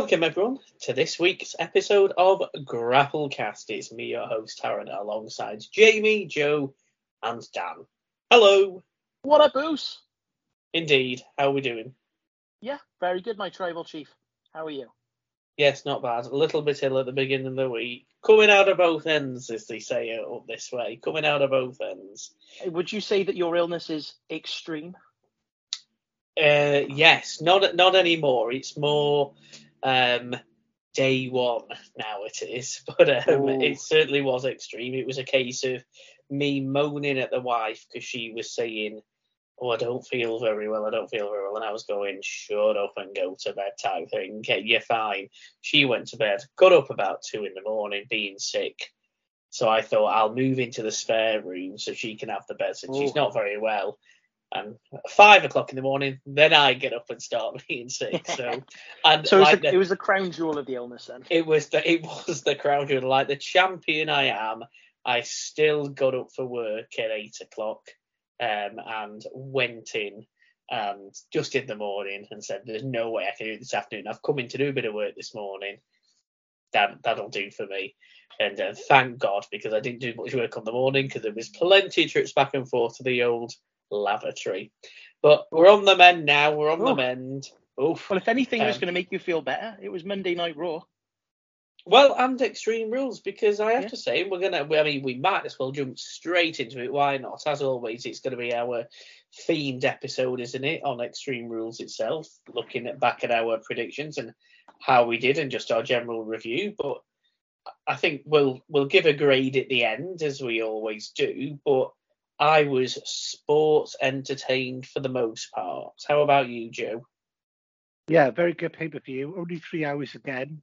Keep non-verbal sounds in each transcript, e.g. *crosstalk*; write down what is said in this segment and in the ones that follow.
Welcome, everyone, to this week's episode of Grapplecast. It's me, your host, Taran, alongside Jamie, Joe, and Dan. Hello. What up, Bruce? Indeed. How are we doing? Yeah, very good, my tribal chief. How are you? Yes, not bad. A little bit ill at the beginning of the week. Coming out of both ends, as they say up this way. Coming out of both ends. Would you say that your illness is extreme? Uh, yes, not not anymore. It's more um, day one now it is, *laughs* but um, it certainly was extreme. It was a case of me moaning at the wife because she was saying, "Oh, I don't feel very well. I don't feel very well," and I was going, "Shut up and go to bed," type thing. Okay, you're fine. She went to bed, got up about two in the morning, being sick. So I thought I'll move into the spare room so she can have the bed since she's not very well and five o'clock in the morning, then I get up and start *laughs* being sick. So, *laughs* and so it, was the, the, it was the crown jewel of the illness then. It was the it was the crown jewel. Like the champion I am, I still got up for work at eight o'clock, um, and went in and just in the morning and said, "There's no way I can do it this afternoon. I've come in to do a bit of work this morning. That that'll do for me." And uh, thank God because I didn't do much work on the morning because there was plenty of trips back and forth to the old lavatory. But we're on the mend now. We're on the mend. Oof. Well, if anything um, was going to make you feel better, it was Monday Night Raw. Well, and Extreme Rules, because I have yeah. to say, we're going to, I mean, we might as well jump straight into it. Why not? As always, it's going to be our themed episode, isn't it, on Extreme Rules itself, looking at back at our predictions and how we did and just our general review. But I think we'll we'll give a grade at the end, as we always do. But I was sports entertained for the most part. How about you, Joe? Yeah, very good pay per view. Only three hours again.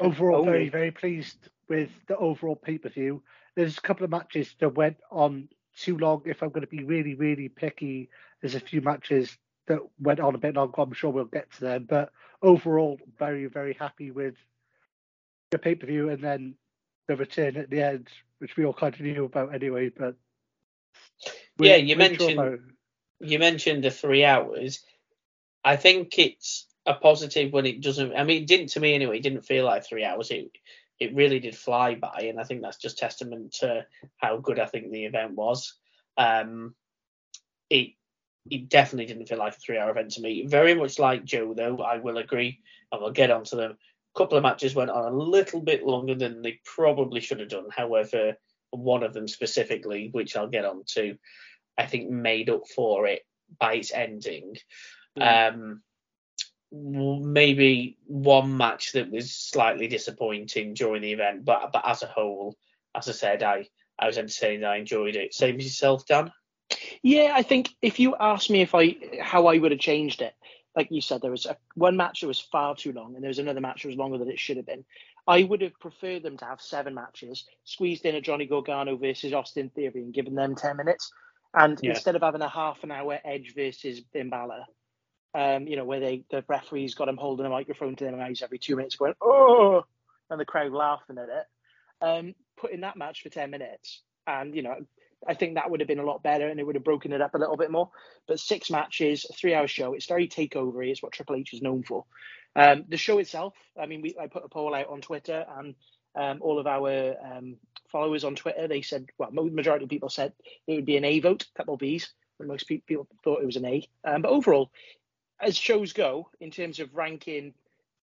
Overall, oh, very, very pleased with the overall pay per view. There's a couple of matches that went on too long. If I'm going to be really, really picky, there's a few matches that went on a bit longer. I'm sure we'll get to them. But overall, very, very happy with the pay per view and then the return at the end, which we all kind of knew about anyway. But yeah, you mentioned you mentioned the three hours. I think it's a positive when it doesn't. I mean, it didn't to me anyway. It didn't feel like three hours. It it really did fly by, and I think that's just testament to how good I think the event was. Um, it it definitely didn't feel like a three hour event to me. Very much like Joe, though, I will agree, and we'll get onto them. A couple of matches went on a little bit longer than they probably should have done. However, one of them specifically, which I'll get on to, I think made up for it by its ending. Mm. Um, maybe one match that was slightly disappointing during the event, but but as a whole, as I said, I I was entertained. I enjoyed it. Same as yourself, Dan. Yeah, I think if you asked me if I how I would have changed it, like you said, there was a, one match that was far too long, and there was another match that was longer than it should have been. I would have preferred them to have seven matches, squeezed in a Johnny Gargano versus Austin Theory, and given them ten minutes. And yeah. instead of having a half an hour Edge versus Finn Balor, um, you know, where they the referee's got him holding a microphone to their eyes every two minutes, going oh, and the crowd laughing at it. Um, put in that match for ten minutes, and you know, I think that would have been a lot better, and it would have broken it up a little bit more. But six matches, three hour show. It's very takeover. It's what Triple H is known for. Um, the show itself, I mean, we, I put a poll out on Twitter, and um, all of our um, followers on Twitter, they said, well, majority of people said it would be an A vote, a couple of Bs, but most people thought it was an A. Um, but overall, as shows go, in terms of ranking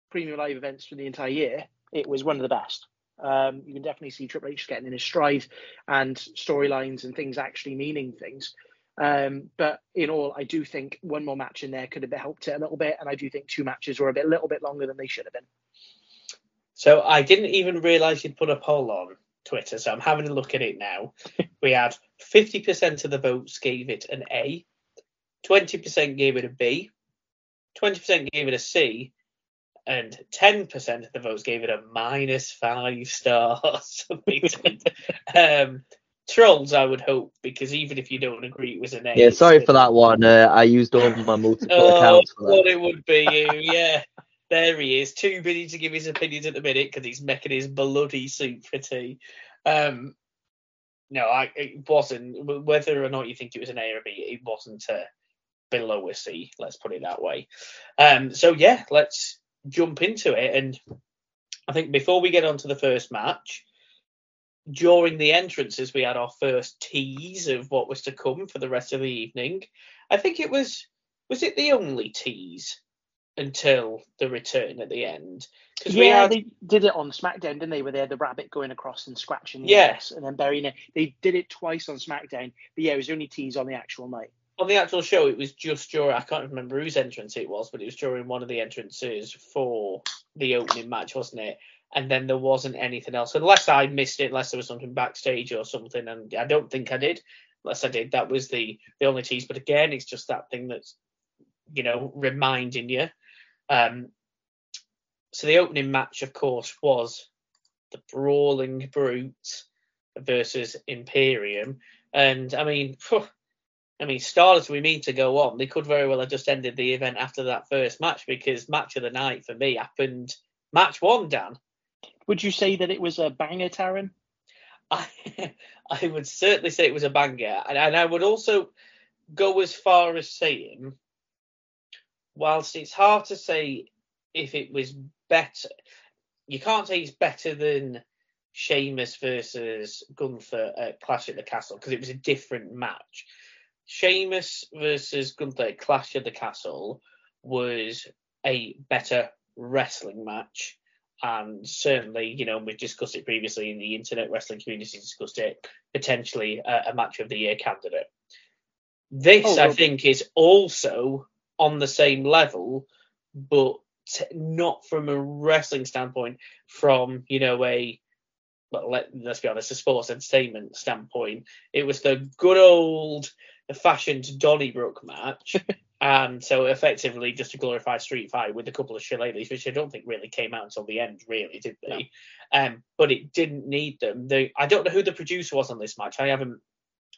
premium live events for the entire year, it was one of the best. Um, you can definitely see Triple H getting in his stride and storylines and things actually meaning things. Um, but in all, I do think one more match in there could have helped it a little bit, and I do think two matches were a bit, little bit longer than they should have been. So I didn't even realise you'd put a poll on Twitter, so I'm having a look at it now. *laughs* we had 50% of the votes gave it an A, 20% gave it a B, 20% gave it a C, and 10% of the votes gave it a minus five stars. *laughs* *laughs* um, trolls, I would hope, because even if you don't agree it was an A. Yeah, sorry for that one. Uh, I used all my multiple oh, accounts for that. Thought it would be you, yeah. there he is, too busy to give his opinions at the minute because he's making his bloody soup for tea. Um, no, I, it wasn't. Whether or not you think it was an A or a B, it wasn't a below a C. Let's put it that way. Um, so yeah, let's jump into it. And I think before we get on to the first match, during the entrances, we had our first tease of what was to come for the rest of the evening. I think it was was it the only tease until the return at the end? Because yeah, had... they did it on SmackDown, didn't they? Where they had the rabbit going across and scratching the yes, and then burying it. They did it twice on SmackDown, but yeah, it was the only tease on the actual night. On the actual show, it was just during I can't remember whose entrance it was, but it was during one of the entrances for the opening match, wasn't it? And then there wasn't anything else, unless I missed it, unless there was something backstage or something, and I don't think I did. Unless I did, that was the the only tease. But again, it's just that thing that's you know reminding you um, so the opening match, of course, was the Brawling Brutes versus Imperium, and I mean, phew, I mean, Stardust, we mean to go on. They could very well have just ended the event after that first match because match of the night for me happened match one. Dan, would you say that it was a banger, Taran? *laughs* I I would certainly say it was a banger, and, and I would also go as far as saying whilst it's hard to say if it was better, you can't say it's better than Sheamus versus Gunther at Clash at the Castle because it was a different match. Sheamus versus Gunther at Clash at the Castle was a better wrestling match. And certainly, you know, we've discussed it previously in the internet wrestling community, discussed it potentially a, a match of the year candidate. This, oh, I think, is also on the same level, but not from a wrestling standpoint, from you know a well, let, us be honest, a sports entertainment standpoint. It was the good old fashioned Donnybrook match. *laughs* and so effectively just a glorified street fight with a couple of shillelaghs, which I don't think really came out until the end, really, did they? No. Um, but it didn't need them. They, I don't know who the producer was on this match. I haven't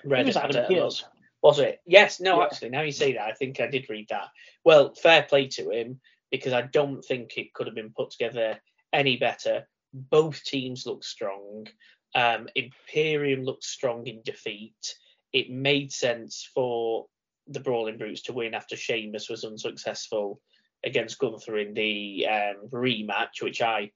read it. Adam Pearce. Was it? Yes. No, yeah. actually, now you say that, I think I did read that. Well, fair play to him because I don't think it could have been put together any better. Both teams look strong. Um, Imperium looked strong in defeat. It made sense for the Brawling Brutes to win after Sheamus was unsuccessful against Gunther in the um, rematch, which I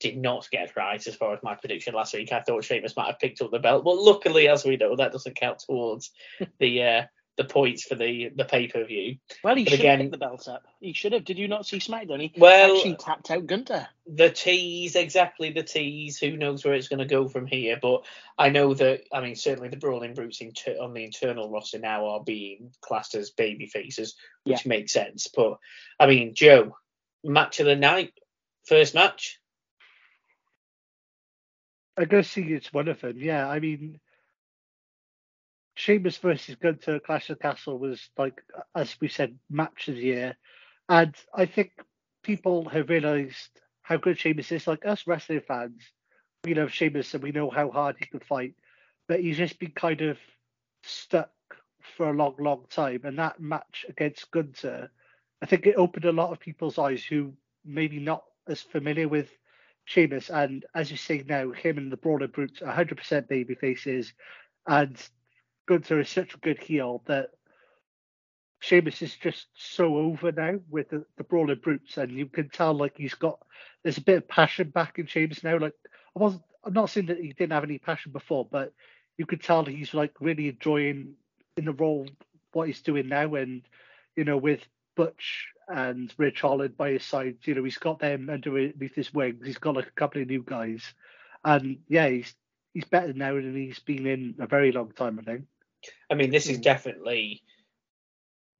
did not get right as far as my prediction last week. I thought Sheamus might have picked up the belt, but luckily, as we know, that doesn't count towards *laughs* the uh, the points for the the pay per view. Well, he but should again, have picked the belt up. He should have. Did you not see SmackDown? He well, actually tapped out Gunther. The tease, exactly the tease. Who knows where it's going to go from here? But I know that. I mean, certainly the Brawling Brutes inter- on the internal roster now are being classed as baby faces, which yeah. makes sense. But I mean, Joe, match of the night, first match. I guess see it's one of them. Yeah, I mean, Sheamus versus Gunther Clash of Castle was like, as we said, match of the year, and I think people have realised how good Sheamus is. Like us wrestling fans, we love Sheamus and we know how hard he can fight, but he's just been kind of stuck for a long, long time. And that match against Gunther, I think it opened a lot of people's eyes who maybe not as familiar with Sheamus, and as you see now, him and the broader are 100% baby faces, and Gunther is such a good heel that Sheamus is just so over now with the, the Brawling Brutes, and you can tell like he's got there's a bit of passion back in Sheamus now. Like I wasn't, I'm not saying that he didn't have any passion before, but you could tell he's like really enjoying in the role what he's doing now, and you know with Butch and Ridge Holland by his side. You know, he's got them underneath his wings. He's got like a couple of new guys, and yeah, he's he's better now than he's been in a very long time. I think. I mean, this is hmm. definitely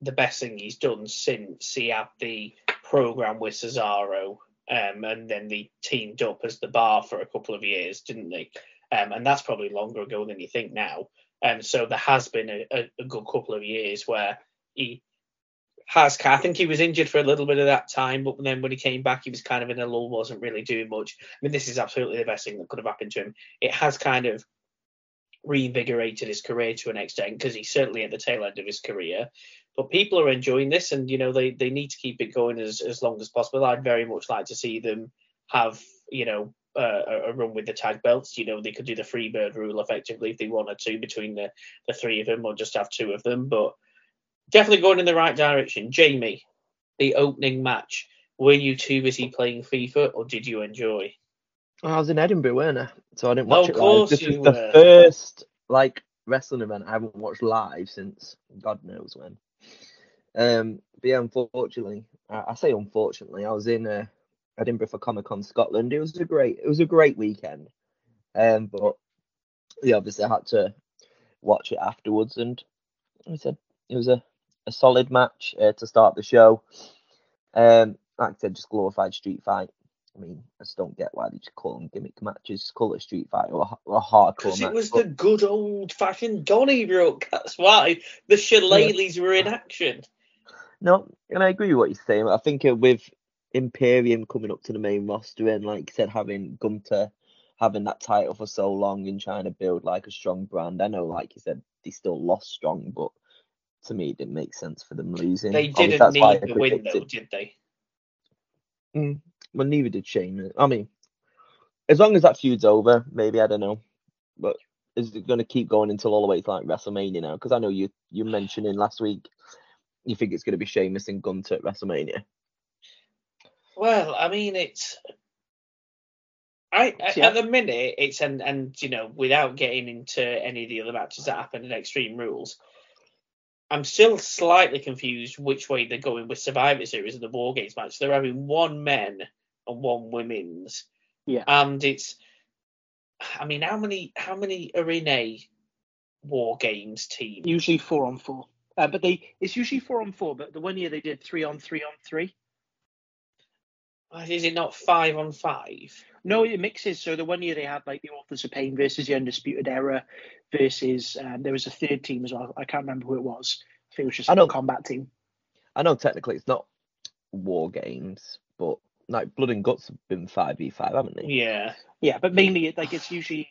the best thing he's done since he had the program with Cesaro, um, and then they teamed up as the bar for a couple of years, didn't they? Um, and that's probably longer ago than you think now. And um, so there has been a, a, a good couple of years where he has I think he was injured for a little bit of that time, but then when he came back, he was kind of in a lull, wasn't really doing much. I mean, this is absolutely the best thing that could have happened to him. It has kind of reinvigorated his career to an extent because he's certainly at the tail end of his career. But people are enjoying this, and you know they they need to keep it going as as long as possible. I'd very much like to see them have you know uh, a run with the tag belts. You know, they could do the free bird rule effectively if they wanted to between the, the three of them, or just have two of them. But definitely going in the right direction. Jamie, the opening match were you too busy playing FIFA, or did you enjoy? I was in Edinburgh, weren't I? So I didn't watch oh, it live. Of course This you was were. the first like wrestling event I haven't watched live since God knows when. Um, but yeah, unfortunately, I, I say unfortunately, I was in uh, Edinburgh for Comic Con Scotland. It was a great, it was a great weekend. Um, but yeah, obviously I had to watch it afterwards, and I said it was a, a solid match uh, to start the show. Um, like I said, just glorified street fight. I mean, I just don't get why they just call them gimmick matches. Just call it street fight or a, or hardcore Because it was but- the good old fashioned Donnybrook. That's why the shillelaghs were in action. No, and I agree with what you're saying. I think uh, with Imperium coming up to the main roster and, like you said, having Gunther having that title for so long and trying to build like a strong brand. I know, like you said, they still lost strong, but to me, it didn't make sense for them losing. They didn't need the win, though, did they? Mm, well, neither did Shane. I mean, as long as that feud's over, maybe I don't know. But is it going to keep going until all the way to like WrestleMania now? Because I know you you mentioning last week you think it's going to be Sheamus and Gunther at WrestleMania. Well, I mean, it's. I, I- Yeah. at the minute it's and and you know without getting into any of the other matches that happened in Extreme Rules, I'm still slightly confused which way they're going with Survivor Series and the War Games match. They're having one men and one women's, Yeah. and it's. I mean, how many how many are in a War Games team? Usually four on four. Uh, but they it's usually four on four, but the one year they did three on three on three. Is it not five on five? No, it mixes. So the one year they had like the Authors of Pain versus the Undisputed Era versus um, there was a third team as well. I can't remember who it was. I think it was just I a don't- combat team. I know technically it's not War Games, but like Blood and Guts have been five v five, haven't they? Yeah. Yeah, but mainly it- like it's usually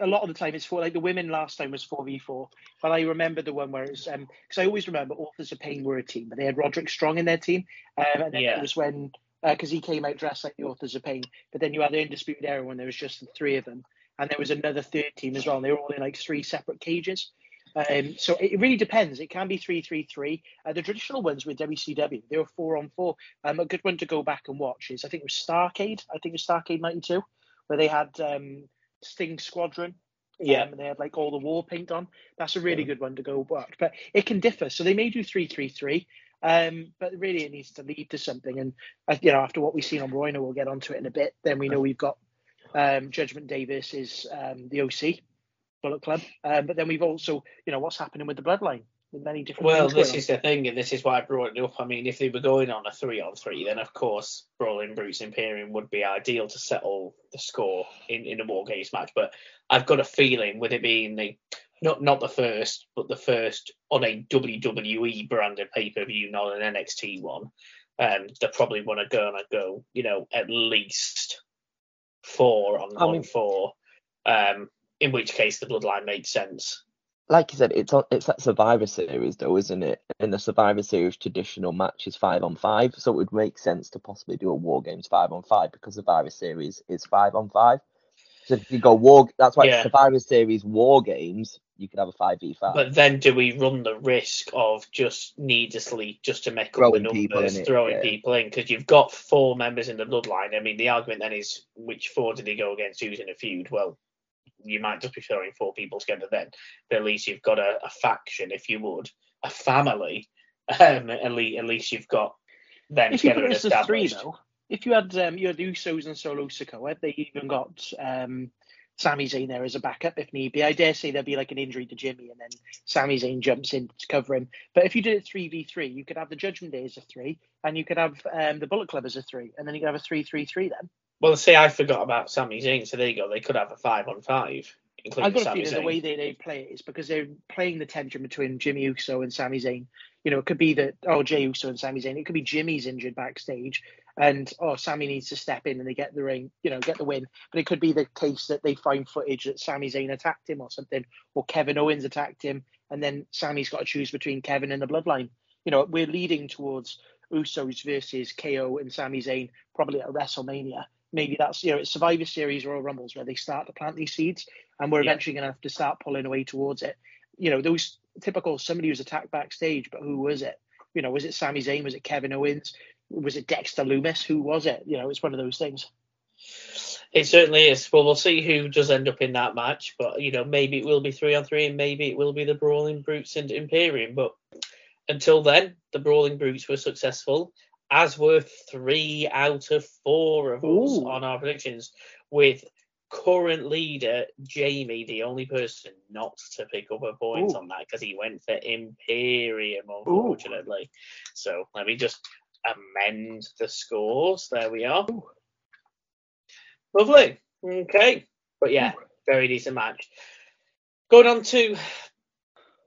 a lot of the time it's for like the women last time was four v four, but I remember the one where it's um because I always remember Authors of Pain were a team, but they had Roderick Strong in their team, um, and then Yeah. it was when because he came out dressed like the Authors of Pain, but then you had the Undisputed Era when there was just the three of them, and there was another third team as well, and they were all in like three separate cages. Um, so it really depends. It can be three three three. Uh, the traditional ones with WCW, they were four on four. Um, a good one to go back and watch is I think it was Starcade. I think it was Starcade '92 where they had um, Sting Squadron. Yeah. Um, and they had like all the war paint on. That's a really good one to go watch. But it can differ. So they may do three three three. Um, but really it needs to lead to something. And uh, you know, after what we've seen on Raw, and we'll get onto it in a bit. Then we know we've got um, Judgment Day versus um, the OC Bullet Club. Um, but then we've also, you know, what's happening with the Bloodline. With many different. Well, this is the thing, and this is why I brought it up. I mean, if they were going on a three on three, then of course Brawling Brutes Imperium would be ideal to settle the score in, in a War Games match. But I've got a feeling with it being the not not the first, but the first on a WWE branded pay per view, not an NXT one, um, they're probably want to go and go, you know, at least four on I mean- four. Um, in which case the bloodline makes sense. Like you said, it's on, it's that Survivor Series though, isn't it? And the Survivor Series traditional match is five on five, so it would make sense to possibly do a War Games five on five because Survivor Series is five on five. So if you go War, that's why Yeah. Survivor Series War Games, you could have a five v five. But then do we run the risk of just needlessly just to make up Throwing the numbers, in it, throwing yeah. people in? Because you've got four members in the bloodline. I mean, the argument then is which four did he go against? Who's in a feud? Well, you might just be throwing four people together then, but at least you've got a, a faction, if you would, a family. Um, at least, at least you've got them if you together put and as three though, if you had um, you had Usos and Solo Sikoa, they even got um, Sami Zayn there as a backup if need be. I dare say there'd be like an injury to Jimmy, and then Sami Zayn jumps in to cover him. But if you did it three v three, you could have the Judgment Day as a three, and you could have um, the Bullet Club as a three, and then you could have a three three three. Then Well, see, I forgot about Sami Zayn, so there you go. They could have a five on five, including I've got a feeling the way they, they play it is because they're playing the tension between Jimmy Uso and Sami Zayn. You know, it could be that oh Jey Uso and Sami Zayn. It could be Jimmy's injured backstage, and oh Sami needs to step in and they get the ring, you know, get the win. But it could be the case that they find footage that Sami Zayn attacked him or something, or Kevin Owens attacked him, and then Sami's got to choose between Kevin and the Bloodline. You know, we're leading towards Usos versus KO and Sami Zayn probably at WrestleMania. Maybe that's you know it's Survivor Series Royal Rumbles where they start to plant these seeds, and we're Yeah. eventually going to have to start pulling away towards it. You know, those typical somebody was attacked backstage, but who was it? You know, was it Sami Zayn? Was it Kevin Owens? was it Dexter Lumis? Who was it? You know, it's one of those things. It certainly is. Well, we'll see who does end up in that match. But you know, maybe it will be three on three, and maybe it will be the Brawling Brutes and Imperium. But until then, the Brawling Brutes were successful, as were three out of four of us on our predictions, with current leader Jamie, the only person not to pick up a point Ooh. on that because he went for Imperium, unfortunately. So let me just amend the scores. There we are. Lovely. Okay. But yeah, very decent match. Going on to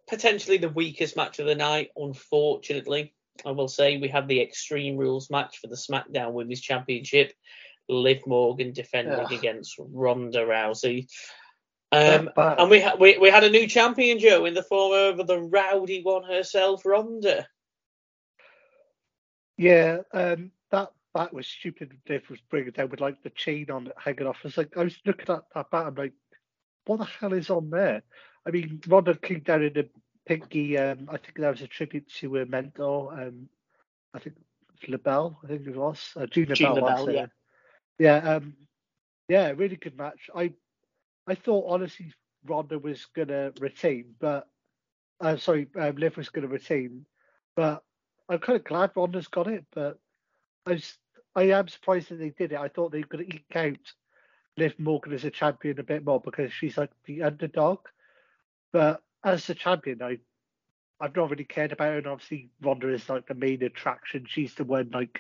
potentially the weakest match of the night, unfortunately. I will say we had the Extreme Rules match for the SmackDown Women's Championship. Liv Morgan defending Ugh. against Ronda Rousey. Um, and we, ha- we we had a new champion, Joe, in the form of the rowdy one herself, Ronda. Yeah, um, that bat was stupid. Liv was bringing it down with like the chain on it hanging off. It's like I was looking at that bat. I'm like, what the hell is on there? I mean, Ronda came down in a pinky. Um, I think that was a tribute to her mentor. Um, I think LaBelle. I think it was uh, LaBelle. that's LaBelle, it. yeah, um, yeah, really good match. I, I thought honestly Ronda was gonna retain, but uh, sorry, um, Liv was gonna retain, but I'm kind of glad Ronda's got it. But I was, I am surprised that they did it. I thought they were gonna eke out Liv Morgan as a champion a bit more because she's like the underdog. But as the champion, I, I've not really cared about her. And obviously, Ronda is like the main attraction. She's the one like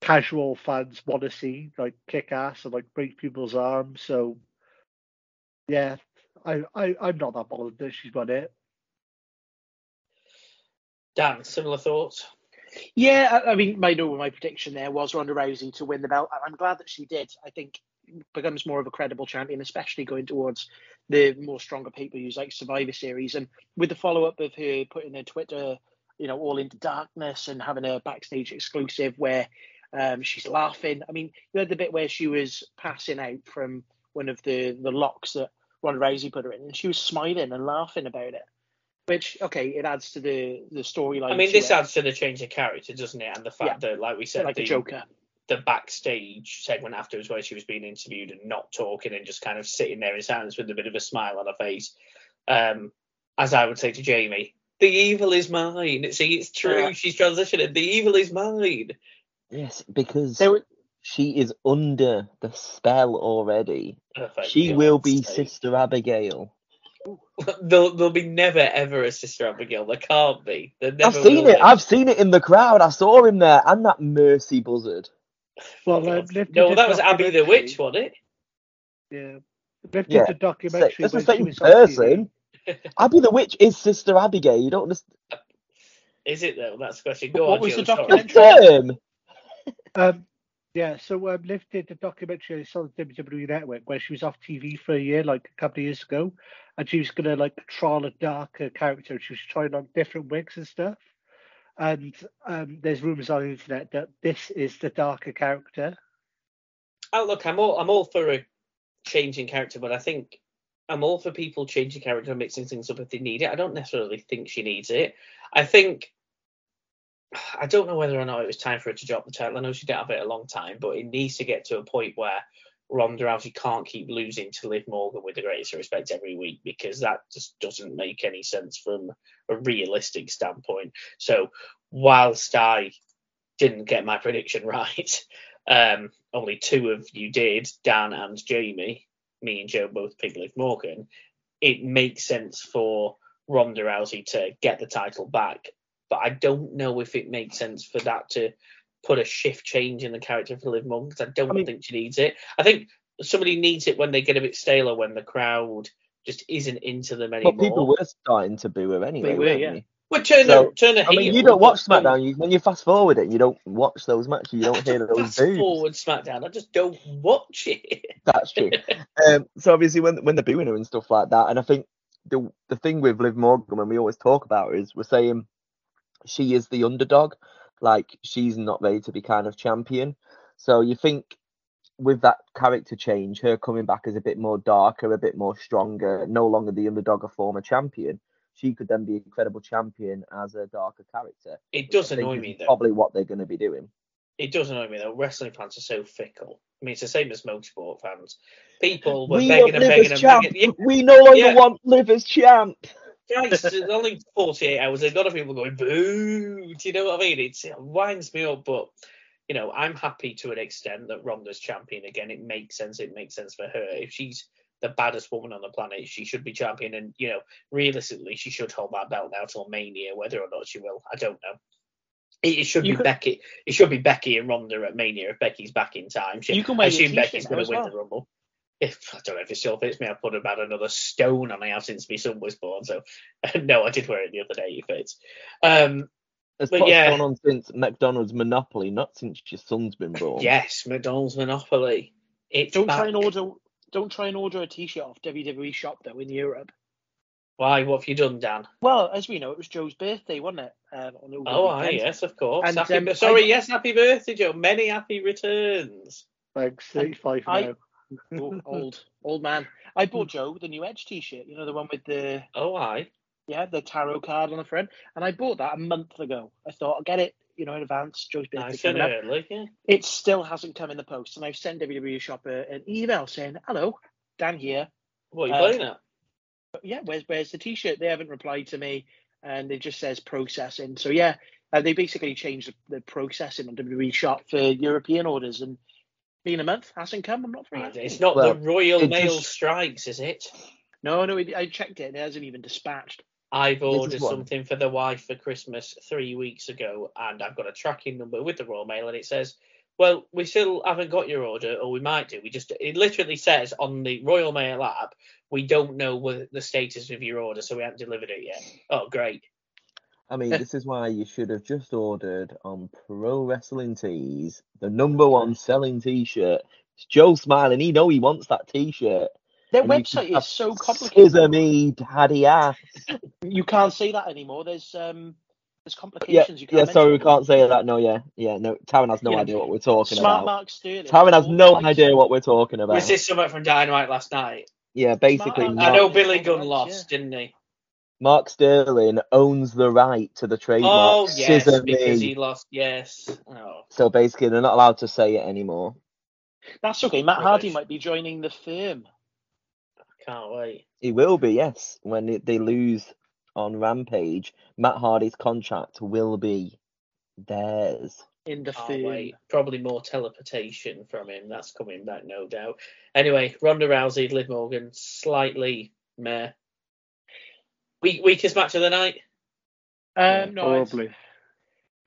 casual fans want to see, like kick ass and like break people's arms. So, yeah, I, I I'm not that bothered that she's won it. Dan, similar thoughts? Yeah, I, I mean, my no, my prediction there was Ronda Rousey to win the belt, and I'm glad that she did. I think becomes more of a credible champion, especially going towards the more stronger pay-per-views like Survivor Series, and with the follow-up of her putting her Twitter, you know, all into darkness and having a backstage exclusive where um, she's laughing. I mean, you had the bit where she was passing out from one of the the locks that Ronda Rousey put her in, and she was smiling and laughing about it. Which okay, it adds to the the storyline. I mean, this it. adds to the change of character, doesn't it? And the fact that, like we said, like the, Joker. The backstage segment afterwards where she was being interviewed and not talking and just kind of sitting there in silence with a bit of a smile on her face. Um, as I would say to Jamie, the evil is mine. See, it's true. Yeah. She's transitioning. The evil is mine. Yes, because There were, she is under the spell already. Perfect. She God's will be sake. Sister Abigail. *laughs* There'll, there'll be never ever a Sister Abigail. There can't be. There never I've seen it. be. I've seen it in the crowd. I saw him there, and that Mercy Buzzard. Well, um, God. No, a that was Abby the Witch, wasn't it? Yeah, Liv did Yeah, the documentary. That's the when she same was on TV. person. *laughs* Abby the Witch is Sister Abigail. You don't understand. Is it though? That's the question. Go What on, was the Joe, sorry. documentary? *laughs* Um, yeah, so um, Liv did the documentary I saw on WWE Network where she was off TV for a year, like a couple of years ago, and she was gonna like trial a darker character. She was trying on different wigs and stuff. And um, there's rumors on the internet that this is the darker character. Oh, look, I'm all I'm all for a changing character, but I think I'm all for people changing character and mixing things up if they need it. I don't necessarily think she needs it. I think I don't know whether or not it was time for her to drop the title. I know she didn't have it a long time, but it needs to get to a point where Ronda Rousey can't keep losing to Liv Morgan with the greatest respect every week because that just doesn't make any sense from a realistic standpoint. So whilst I didn't get my prediction *laughs* right, um, only two of you did, Dan and Jamie. Me and Joe both picked Liv Morgan. It makes sense for Ronda Rousey to get the title back, but I don't know if it makes sense for that to put a shift change in the character for Liv Morgan because I don't I mean- think she needs it. I think somebody needs it when they get a bit staler, when the crowd just isn't into them anymore. But people were starting to boo her anyway. were, weren't yeah. they? well, turn So, her, turn I mean, you don't watch SmackDown. You, when you fast forward it, you don't watch those matches. You don't hear those Fast boos. forward SmackDown. I just don't watch it. *laughs* That's true. um, so obviously, when when they're booing her and stuff like that, and I think the the thing with Liv Morgan when we always talk about her is we're saying she is the underdog, like she's not ready to be kind of champion. So you think with that character change, her coming back as a bit more darker, a bit more stronger, no longer the underdog, a former champion, she could then be a credible champion as a darker character. It does annoy me though. Probably what they're going to be doing. it does annoy me though. Wrestling fans are so fickle. I mean, it's the same as motorsport fans. People were we begging and begging and begging. Yeah, We no longer Yeah. want Liv as champ. Christ, it's only 48 hours. There's a lot of people going, boo. Do you know what I mean? It's, it winds me up, but, you know, I'm happy to an extent that Ronda's champion again. It makes sense. It makes sense for her. If she's the baddest woman on the planet, she should be champion. And, you know, realistically, she should hold that belt now till Mania. Whether or not she will, I don't know. It, it should You be could- Becky. It should be Becky and Ronda at Mania if Becky's back in time. She, You can wear your assume Becky's going to win well. the Rumble. If I don't know if it still fits me, I put about another stone on my house since my son was born. So *laughs* no, I did wear it the other day. It fits. Um, It's But what's yeah. gone on since McDonald's monopoly, not since your son's been born. yes, McDonald's Monopoly. It's Don't back. try and order. Don't try and order a T-shirt off WWE shop though in Europe. Why? What have you done, Dan? Well, as we know, it was Joe's birthday, wasn't it? Um, on the Oh, aye, yes, of course. And, Happy, um, sorry, I- yes, happy birthday, Joe. Many happy returns. Thanks, 35 I- now. Oh, *laughs* old, old man. I bought Joe the new Edge T-shirt. You know the one with the Oh, aye. yeah the tarot card on the front, and I bought that a month ago. I thought I'll get it, you know, in advance. Joe's Nice and coming up. early. Yeah. It still hasn't come in the post, and I've sent WWE shop a, an email saying, "Hello, Dan here. What are you Uh, playing at? Yeah, where's where's the T-shirt? They haven't replied to me, and it just says processing. So yeah, uh, they basically changed the, the processing on WWE shop for European orders, and been a month hasn't come. I'm not very. Ah, it's not Well, the Royal Mail just- strikes, is it? No, no, it, I checked it. and It hasn't even dispatched. I've ordered something for the wife for Christmas three weeks ago, and I've got a tracking number with the Royal Mail, and it says, "Well, we still haven't got your order, or we might do. We just it literally says on the Royal Mail app, we don't know what the status of your order, so we haven't delivered it yet." Oh, great! I mean, this is why you should have just ordered on Pro Wrestling Tees, the number one selling T-shirt. It's Joe smiling. He know he wants that T-shirt. Their And website is so complicated. Scissor me, daddy ass. You can't say that anymore. There's um, there's Yeah, complications. you can't yeah. Sorry, we can't say that. No, yeah, yeah. No, Taran has no Yeah. idea what we're talking Smart about. Mark Sterling. Taran has no rights. idea what we're talking about. Was this something from Dynamite last night? Yeah, basically, Smart- I know Billy Gunn rights, lost, didn't he? Mark Sterling owns the right to the trademark Oh yes, Scissor because Me. he lost. Yes. Oh, So basically, they're not allowed to say it anymore. That's okay. Matt Hardy Rubbish. might be joining the firm. can't wait. He will be, yes. When they lose on Rampage, Matt Hardy's contract will be theirs. in the Can't firm. Probably more teleportation from him. That's coming back, no doubt. Anyway, Ronda Rousey, Liv Morgan, slightly meh. Weak, weakest match of the night. Um, no, I'd- Probably.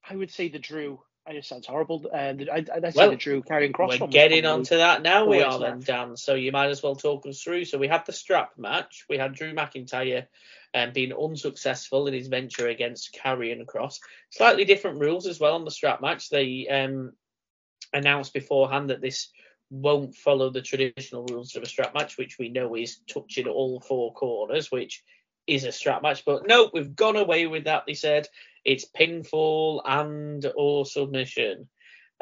I would say the Drew. I just sounds horrible. Um, I'd, I'd say Well, the Drew Karrion Kross. We're getting probably- onto that now. We are then, left. Dan. So you might as well talk us through. So we had the strap match. We had Drew McIntyre um, being unsuccessful in his venture against Karrion Kross. Slightly different rules as well on the strap match. They um, announced beforehand that this won't follow the traditional rules of a strap match, which we know is touching all four corners, which is a strap match. But no, we've gone away with that. They said it's pinfall and or submission.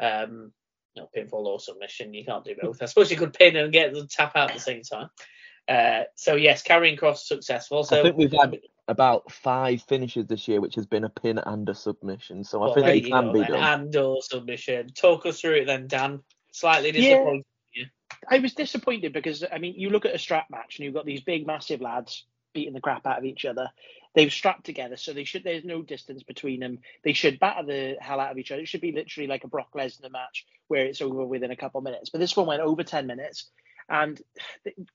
Um, no pinfall or submission. You can't do both. I suppose you could pin and get the tap out at the same time. Uh, so yes, Karrion Kross successful. So I think we've had about five finishes this year, which has been a pin and a submission. So I think there it can go be then. done. And or submission. Talk us through it then, Dan. Slightly disappointed. Yeah. disappointed. I was disappointed because I mean, you look at a strap match and you've got these big, massive lads beating the crap out of each other. They've strapped together, so they should. There's no distance between them. They should batter the hell out of each other. It should be literally like a Brock Lesnar match where it's over within a couple minutes. But this one went over ten minutes, and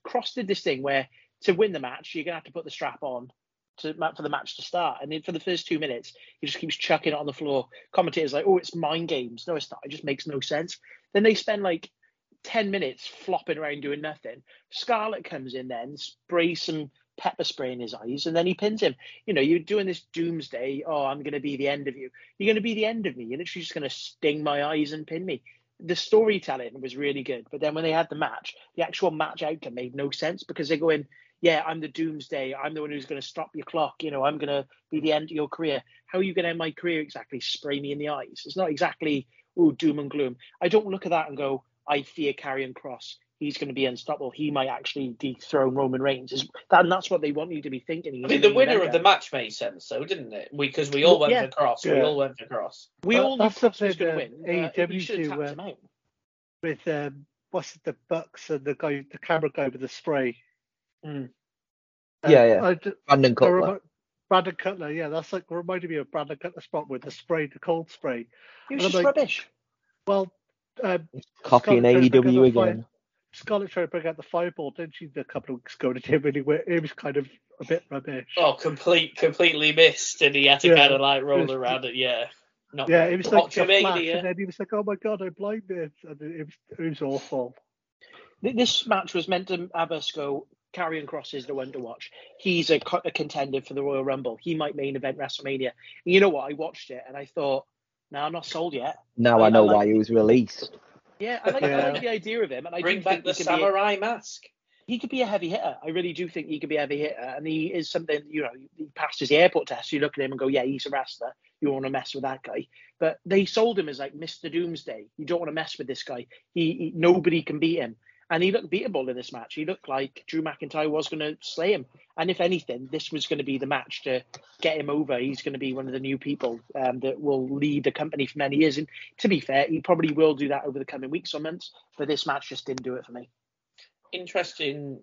Kross did this thing where to win the match, you're gonna have to put the strap on to for the match to start. And then for the first two minutes, he just keeps chucking it on the floor. Commentators like, "Oh, it's mind games." No, it's not. It just makes no sense. Then they spend like 10 minutes flopping around doing nothing. Scarlett comes in then, sprays some pepper spray in his eyes, and then he pins him. You know, you're doing this doomsday. Oh, I'm going to be the end of you. You're going to be the end of me. You're literally just going to sting my eyes and pin me. The storytelling was really good. But then when they had the match, the actual match outcome made no sense because they're going, yeah, I'm the doomsday. I'm the one who's going to stop your clock. You know, I'm going to be the end of your career. How are you going to end my career exactly? Spray me in the eyes. It's not exactly, oh, doom and gloom. I don't look at that and go, I fear Karrion Kross. He's going to be unstoppable. He might actually dethrone Roman Reigns. That, and that's what they want you to be thinking. I mean, the winner of the match made sense, though, didn't it? Because we, we, all went yeah. for Kross. Yeah. We all went for Kross. We all knew Kross was going to win. AEW to, uh, with um, what's it, the Bucks and the guy, the camera guy with the spray. Mm. Uh, yeah, yeah. I, Brandon Cutler. Brandon Cutler, yeah, that's like reminded me of Brandon Cutler spot with the spray, the cold spray. It was just like, rubbish. Well, um, copying AEW again. Scarlett tried to bring out the fireball, didn't she, a couple of weeks ago? And it didn't really work. It was kind of a bit rubbish. Oh, complete, completely missed, and he had to yeah, kind of like roll was, around it. Yeah. Not yeah, it was like a flash, and then he was like, "Oh my god, I'm blinded," and it was it was awful. This match was meant to have us go. Karrion Kross is the one to watch. He's a, a contender for the Royal Rumble. He might main event WrestleMania. You know what? I watched it and I thought, "No, I'm not sold yet." Now I, I know I like, why he was released. Yeah, I like, yeah. I like the idea of him, and I bring back the samurai a, mask. He could be a heavy hitter. I really do think he could be a heavy hitter, and he is something. You know, he passed his airport test. You look at him and go, "Yeah, he's a wrestler. You don't want to mess with that guy." But they sold him as like Mr. Doomsday. You don't want to mess with this guy. He, he nobody can beat him and he looked beatable in this match. He looked like Drew McIntyre was going to slay him. And if anything, this was going to be the match to get him over. He's going to be one of the new people um, that will lead the company for many years. And to be fair, he probably will do that over the coming weeks or months. But this match just didn't do it for me. Interesting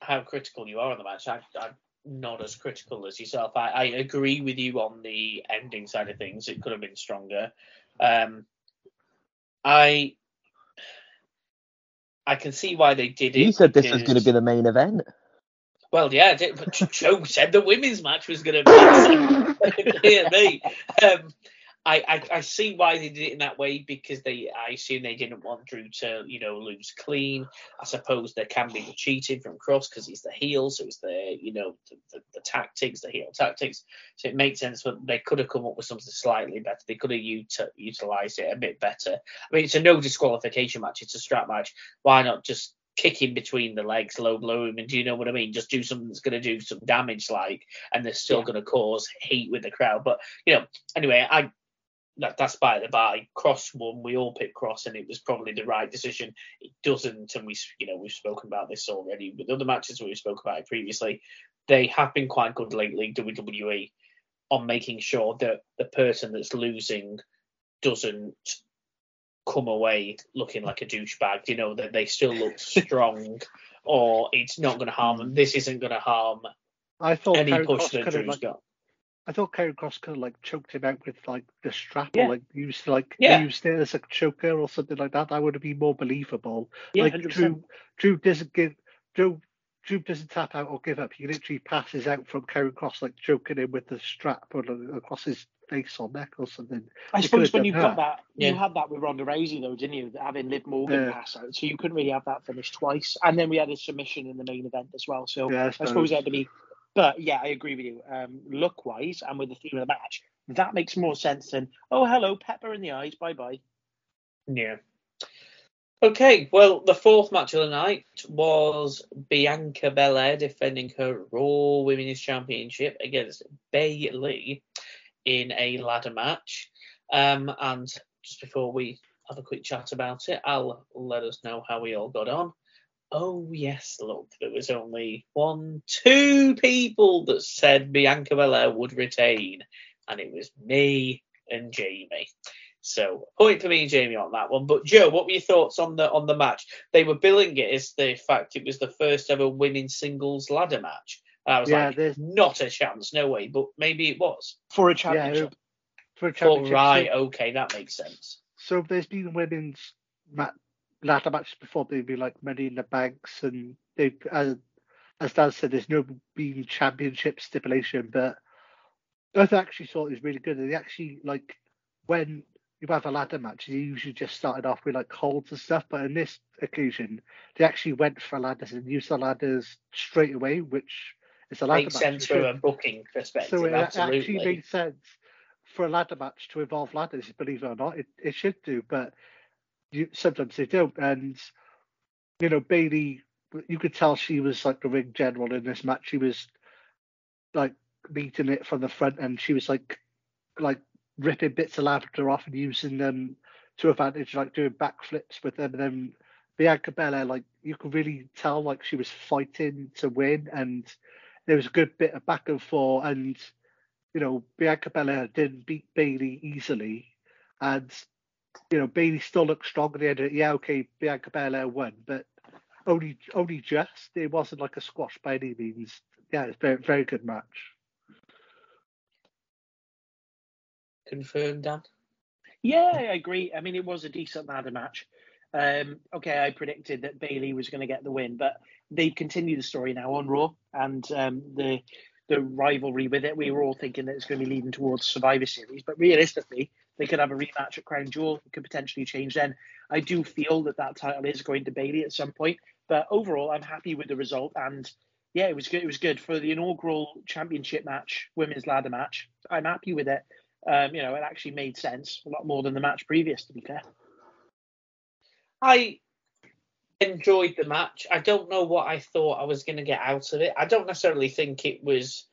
how critical you are on the match. I, I'm not as critical as yourself. I, I agree with you on the ending side of things. It could have been stronger. Um, I I can see why they did it. You said this was going to be the main event. Well, yeah, but Joe said the women's match was going to be. yeah, *laughs* me. Um, I, I, I see why they did it in that way because they I assume they didn't want Drew to you know lose clean. I suppose there can be the cheating from Kross because he's the heel, so it's the you know the, the, the, tactics, the heel tactics. So it makes sense, but they could have come up with something slightly better. They could have ut- utilized it a bit better. I mean, it's a no disqualification match. It's a strap match. Why not just kick him between the legs, low blow him, and do you know what I mean? Just do something that's going to do some damage, like, and they're still yeah. going to cause heat with the crowd. But you know, anyway, I that, that's by the by. Kross won. We all picked Kross, and it was probably the right decision. It doesn't, and we, you know, we've spoken about this already with other matches we've spoken about it previously. They have been quite good lately, WWE, on making sure that the person that's losing doesn't come away looking like a douchebag. You know that they still look *laughs* strong, or it's not going to harm them. This isn't going to harm I thought any push that Drew's like, got. I thought Karrion Kross kind of like choked him out with like the strap yeah. or like used like yeah. used it as a choker or something like that. That would have been more believable. Yeah, like 100%. Drew Drew doesn't give Drew Drew doesn't tap out or give up. He literally passes out from Karrion Kross like choking him with the strap or across his face or neck or something. I suppose when you got that, yeah. you had that with Ronda Rousey though, didn't you? Having Liv Morgan yeah. pass out, so you couldn't really have that finish twice. And then we had a submission in the main event as well. So yeah, I suppose it had to be but yeah, I agree with you. Um, look wise and with the theme of the match, that makes more sense than oh hello pepper in the eyes, bye bye. Yeah. Okay, well, the fourth match of the night was Bianca Belair defending her Raw Women's Championship against Bayley in a ladder match. Um, and just before we have a quick chat about it, I'll let us know how we all got on. Oh yes, look, there was only one, two people that said Bianca Belair would retain, and it was me and Jamie. So point for me and Jamie on that one. But Joe, what were your thoughts on the on the match? They were billing it as the fact it was the first ever women's singles ladder match. I was yeah, like, there's... not a chance, no way. But maybe it was for a championship. Yeah, for a championship. Right, okay, that makes sense. So there's been women's ladder matches before they'd be like Money in the Banks and they as as Dan said, there's no being championship stipulation, but I actually thought it was really good. And they actually like when you have a ladder match, you usually just started off with like holds and stuff, but in this occasion, they actually went for ladders and used the ladders straight away, which is a ladder Makes match. sense from a booking perspective. So it absolutely. actually made sense for a ladder match to involve ladders, believe it or not. It, it should do, but you, sometimes they don't. And you know, Bayley, you could tell she was like the ring general in this match. She was like beating it from the front, and she was like like ripping bits of lavender off and using them to advantage, like doing backflips with them, and then Bianca Belair, like you could really tell, like she was fighting to win, and there was a good bit of back and forth, and you know Bianca Belair didn't beat Bayley easily, and you know Bayley still looked strong at the end. Of it. Yeah, okay, Bianca Belair won, but only only just. It wasn't like a squash by any means. Yeah, it's very very good match. Confirmed, Dan. Yeah, I agree. I mean, it was a decent ladder match. Um, okay, I predicted that Bayley was going to get the win, but they've continued the story now on Raw and um, the the rivalry with it. We were all thinking that it's going to be leading towards Survivor Series, but realistically, they could have a rematch at Crown Jewel. It could potentially change then. I do feel that that title is going to Bayley at some point, but overall, I'm happy with the result. And yeah, it was good. It was good for the inaugural championship match, women's ladder match. I'm happy with it. Um, you know, it actually made sense a lot more than the match previous, to be fair. I enjoyed the match. I don't know what I thought I was going to get out of it. I don't necessarily think it was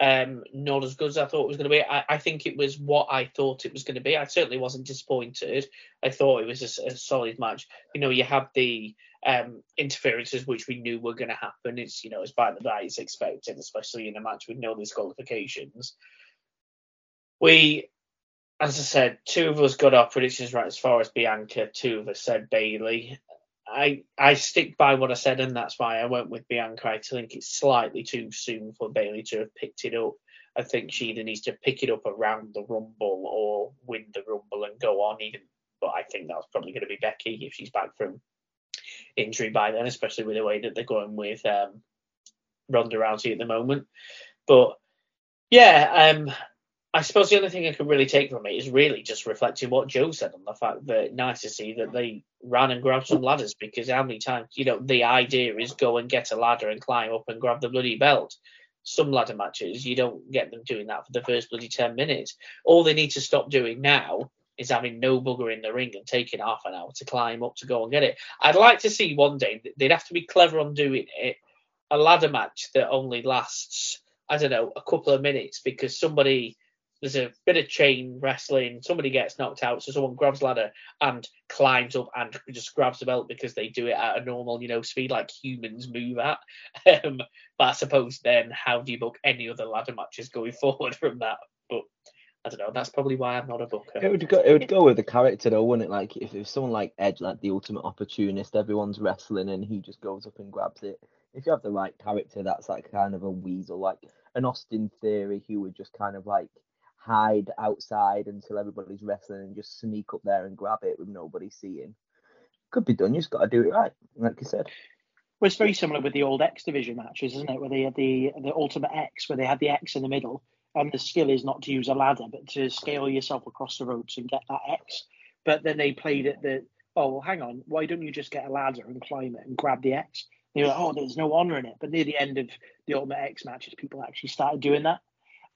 um, not as good as I thought it was going to be. I, I, think it was what I thought it was going to be. I certainly wasn't disappointed. I thought it was a, a solid match. You know, you have the um, interferences which we knew were going to happen. It's you know it's by the by it's expected, especially in a match with no disqualifications. We as I said, two of us got our predictions right as far as Bianca. Two of us said Bayley. I I stick by what I said, and that's why I went with Bianca. I think it's slightly too soon for Bayley to have picked it up. I think she either needs to pick it up around the Rumble or win the Rumble and go on. Even, but I think that's probably going to be Becky if she's back from injury by then, especially with the way that they're going with um, Ronda Rousey at the moment. But yeah, um, I suppose the only thing I can really take from it is really just reflecting what Joe said on the fact that nice to see that they ran and grabbed some ladders because how many times, you know, the idea is go and get a ladder and climb up and grab the bloody belt. Some ladder matches, you don't get them doing that for the first bloody 10 minutes. All they need to stop doing now is having no bugger in the ring and taking half an hour to climb up to go and get it. I'd like to see one day, they'd have to be clever on doing it, a ladder match that only lasts, I don't know, a couple of minutes because somebody there's a bit of chain wrestling. Somebody gets knocked out, so someone grabs ladder and climbs up and just grabs the belt because they do it at a normal, you know, speed like humans move at. *laughs* Um, but I suppose then, how do you book any other ladder matches going *laughs* forward from that? But I don't know. That's probably why I'm not a booker. It would go. It would go with the character though, wouldn't it? Like if, if someone like Edge, like the ultimate opportunist, everyone's wrestling and he just goes up and grabs it. If you have the right character, that's like kind of a weasel, like an Austin Theory, who would just kind of like hide outside until everybody's wrestling and just sneak up there and grab it with nobody seeing. Could be done. You just got to do it right, like you said. Well, it's very similar with the old X division matches, isn't it? Where they had the the Ultimate X, where they had the X in the middle, and the skill is not to use a ladder, but to scale yourself across the ropes and get that X. But then they played it that, oh, well, hang on, why don't you just get a ladder and climb it and grab the X? Were like, oh, there's no honor in it. But near the end of the Ultimate X matches, people actually started doing that.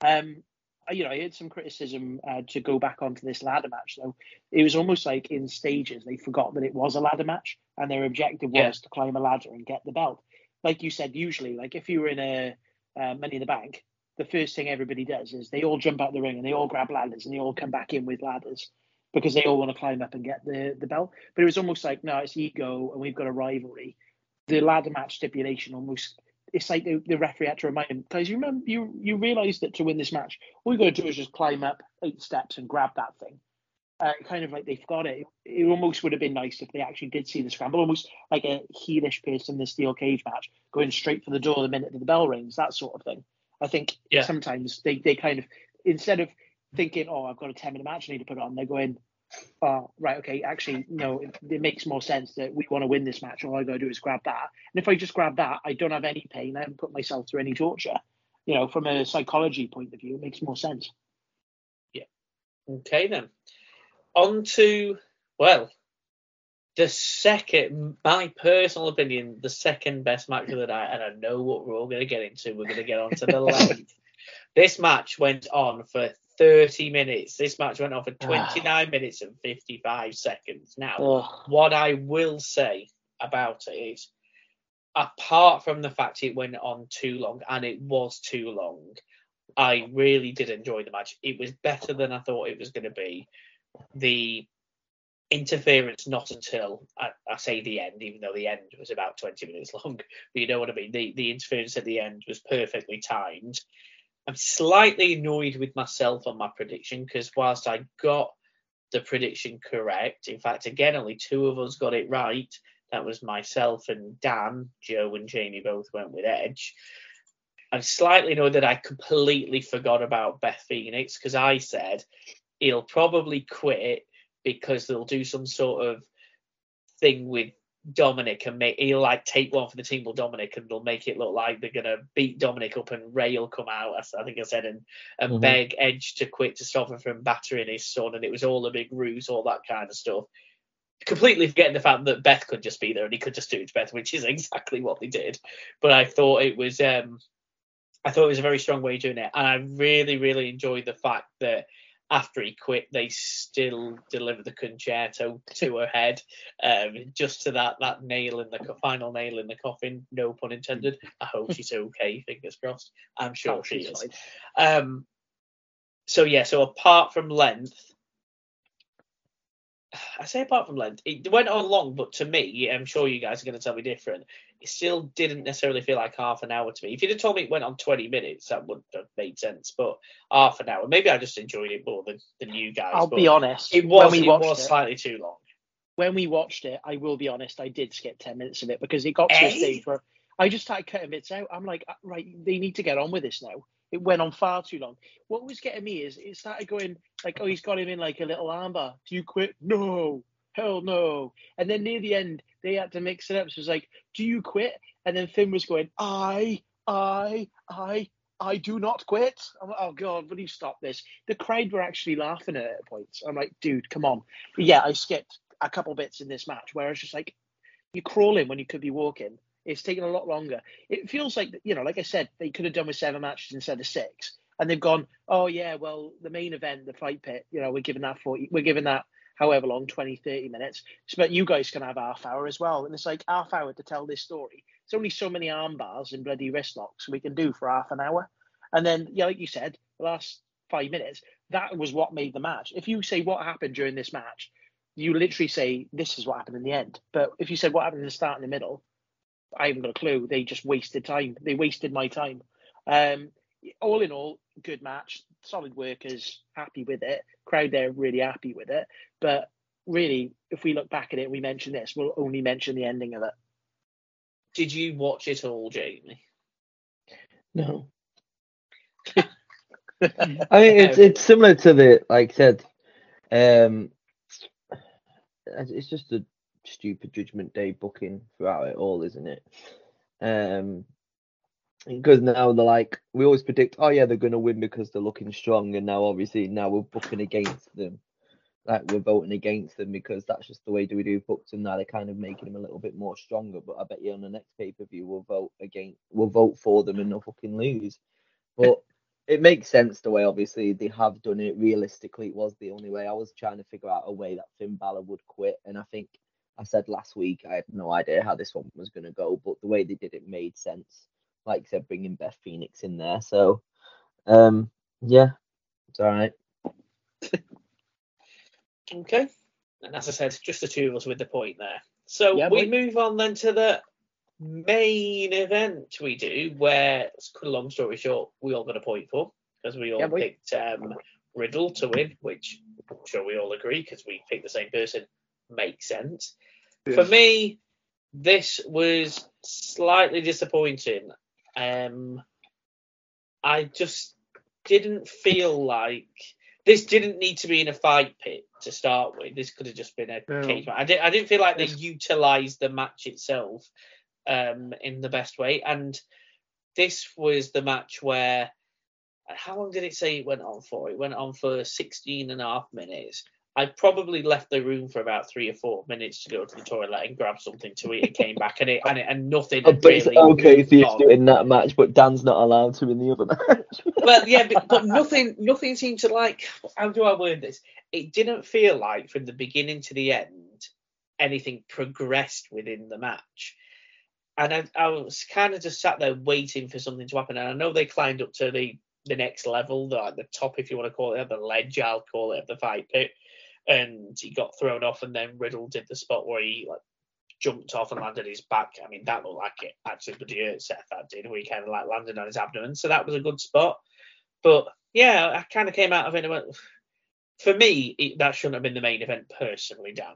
Um, you know, I had some criticism uh, to go back onto this ladder match though. It was almost like in stages they forgot that it was a ladder match and their objective was yeah. to climb a ladder and get the belt. Like you said, usually, like if you were in a uh, Money in the Bank, the first thing everybody does is they all jump out the ring and they all grab ladders and they all come back in with ladders because they all want to climb up and get the the belt. But it was almost like no, it's ego and we've got a rivalry. The ladder match stipulation almost it's like the, the referee had to remind him, guys, you remember you you realise that to win this match, all you got to do is just climb up eight steps and grab that thing. Uh, kind of like they forgot it. It almost would have been nice if they actually did see the scramble, almost like a heelish person in the steel cage match, going straight for the door the minute that the bell rings, that sort of thing. I think yeah. sometimes they, they kind of instead of thinking, oh, I've got a ten minute match I need to put on, they're going, oh, right, okay, actually, no, it, it, makes more sense that we want to win this match. All I got to do is grab that. And if I just grab that, I don't have any pain. I haven't put myself through any torture. You know, from a psychology point of view, it makes more sense. Yeah. Okay, then. On to, well, the second, my personal opinion, the second best match of the night, and I know what we're all going to get into. We're going to get on to the *laughs* length. this match went on for 30 minutes. This match went on for *sighs* ah. 29 minutes and 55 seconds. Now, oh. what I will say about it is, apart from the fact it went on too long, and it was too long, I really did enjoy the match. It was better than I thought it was going to be. The interference not until I, I, say the end, even though the end was about 20 minutes *laughs* long. But you know what I mean? The the interference at the end was perfectly timed. I'm slightly annoyed with myself on my prediction because whilst I got the prediction correct, in fact, again, only two of us got it right. That was myself and Dan. Joe and Jamie both went with Edge. I'm slightly annoyed that I completely forgot about Beth Phoenix because I said he'll probably quit because they'll do some sort of thing with Dominic and make he'll like take one for the team with Dominic and they'll make it look like they're gonna beat Dominic up and Rhea will come out. I think I said and and mm-hmm. beg Edge to quit to stop him from battering his son and it was all a big ruse, all that kind of stuff. Completely forgetting the fact that Beth could just be there and he could just do it to Beth, which is *laughs* exactly what they did. But I thought it was um I thought it was a very strong way of doing it. And I really, really enjoyed the fact that after he quit, they still delivered the Con-Chair-To her head, um, just to that that nail in the final nail in the coffin. No pun intended. I hope she's okay. *laughs* Fingers crossed. I'm sure she is. Um, so yeah. So apart from length, *sighs* I say apart from length, it went on long, but to me, I'm sure you guys are going to tell me different. It still didn't necessarily feel like half an hour to me. If you'd have told me it went on 20 minutes, that would have made sense. But half an hour, maybe I just enjoyed it more than, than you guys. I'll be honest. It was, it was it, slightly too long. When we watched it, I will be honest, I did skip 10 minutes of it because it got to a stage where I just started cutting bits out. I'm like, uh, right, they need to get on with this now. It went on far too long. What was getting me is it started going like, oh, he's got him in like a little armbar. Do you quit? No, hell no. And then near the end, they had to mix it up. So it was like, do you quit? And then Finn was going, I, I, I, I do not quit. I'm like, oh god, will you stop this? The crowd were actually laughing at it at points. I'm like, dude, come on. But yeah, I skipped a couple bits in this match where it's just like, you're crawling when you could be walking. It's taken a lot longer. It feels like you know, like I said, they could have done with seven matches instead of six, and they've gone, oh yeah, well the main event, the fight pit, you know, we're giving that forty, we're giving that however long, 20, 30 minutes. But you guys can have half hour as well, and it's like half hour to tell this story. It's only so many arm bars and bloody wrist locks we can do for half an hour, and then yeah, like you said, the last five minutes, that was what made the match. If you say what happened during this match, you literally say this is what happened in the end. But if you said what happened in the start and the middle, I haven't got a clue. They just wasted time. They wasted my time. Um, all in all, good match. Solid workers, happy with it. Crowd there really happy with it. But really, if we look back at it, we mention this. We'll only mention the ending of it. Did you watch it all, Jamie? No. *laughs* I mean, it's it's similar to the like I said. Um, it's just a stupid Judgment Day booking throughout it all, isn't it? Um, because now they're like, we always predict, oh yeah, they're going to win because they're looking strong, and now obviously now we're booking against them, like we're voting against them because that's just the way do we do books, and now they're kind of making them a little bit more stronger. But I bet you on the next pay per view we'll vote against, we'll vote for them and they'll fucking lose. But it makes sense the way obviously they have done it. Realistically, it was the only way. I was trying to figure out a way that Finn Balor would quit, and I think I said last week I had no idea how this one was going to go, but the way they did it made sense. Like I said, bringing Beth Phoenix in there. So, um, yeah, it's all right. *laughs* okay. And as I said, just the two of us with the point there. So yeah, we move on then to the main event we do, where, long story short, we all got a point for because we all yeah, picked um, Riddle to win, which I'm sure we all agree because we picked the same person makes sense. For me, this was slightly disappointing. Um, I just didn't feel like this didn't need to be in a fight pit to start with. This could have just been a no. cage match. I, did, I didn't feel like they utilized the match itself um, in the best way. And this was the match where how long did it say it went on for? It went on for 16 and a half minutes. I probably left the room for about three or four minutes to go to the toilet and grab something to eat and came back and it and, it, and nothing. Oh, but really okay for you do in that match, but Dan's not allowed to in the other match. *laughs* well, yeah, but, but nothing nothing seemed to like. How do I word this? It didn't feel like from the beginning to the end anything progressed within the match. And I, I was kind of just sat there waiting for something to happen. And I know they climbed up to the the next level, the, the top, if you want to call it, the ledge, I'll call it, of the fight pit and he got thrown off, and then Riddle did the spot where he like jumped off and landed his back. I mean, that looked like it actually pretty hurt Seth that did. We kind of like landed on his abdomen, so that was a good spot. But yeah, I kind of came out of it went, for me, it, that shouldn't have been the main event personally, Dan.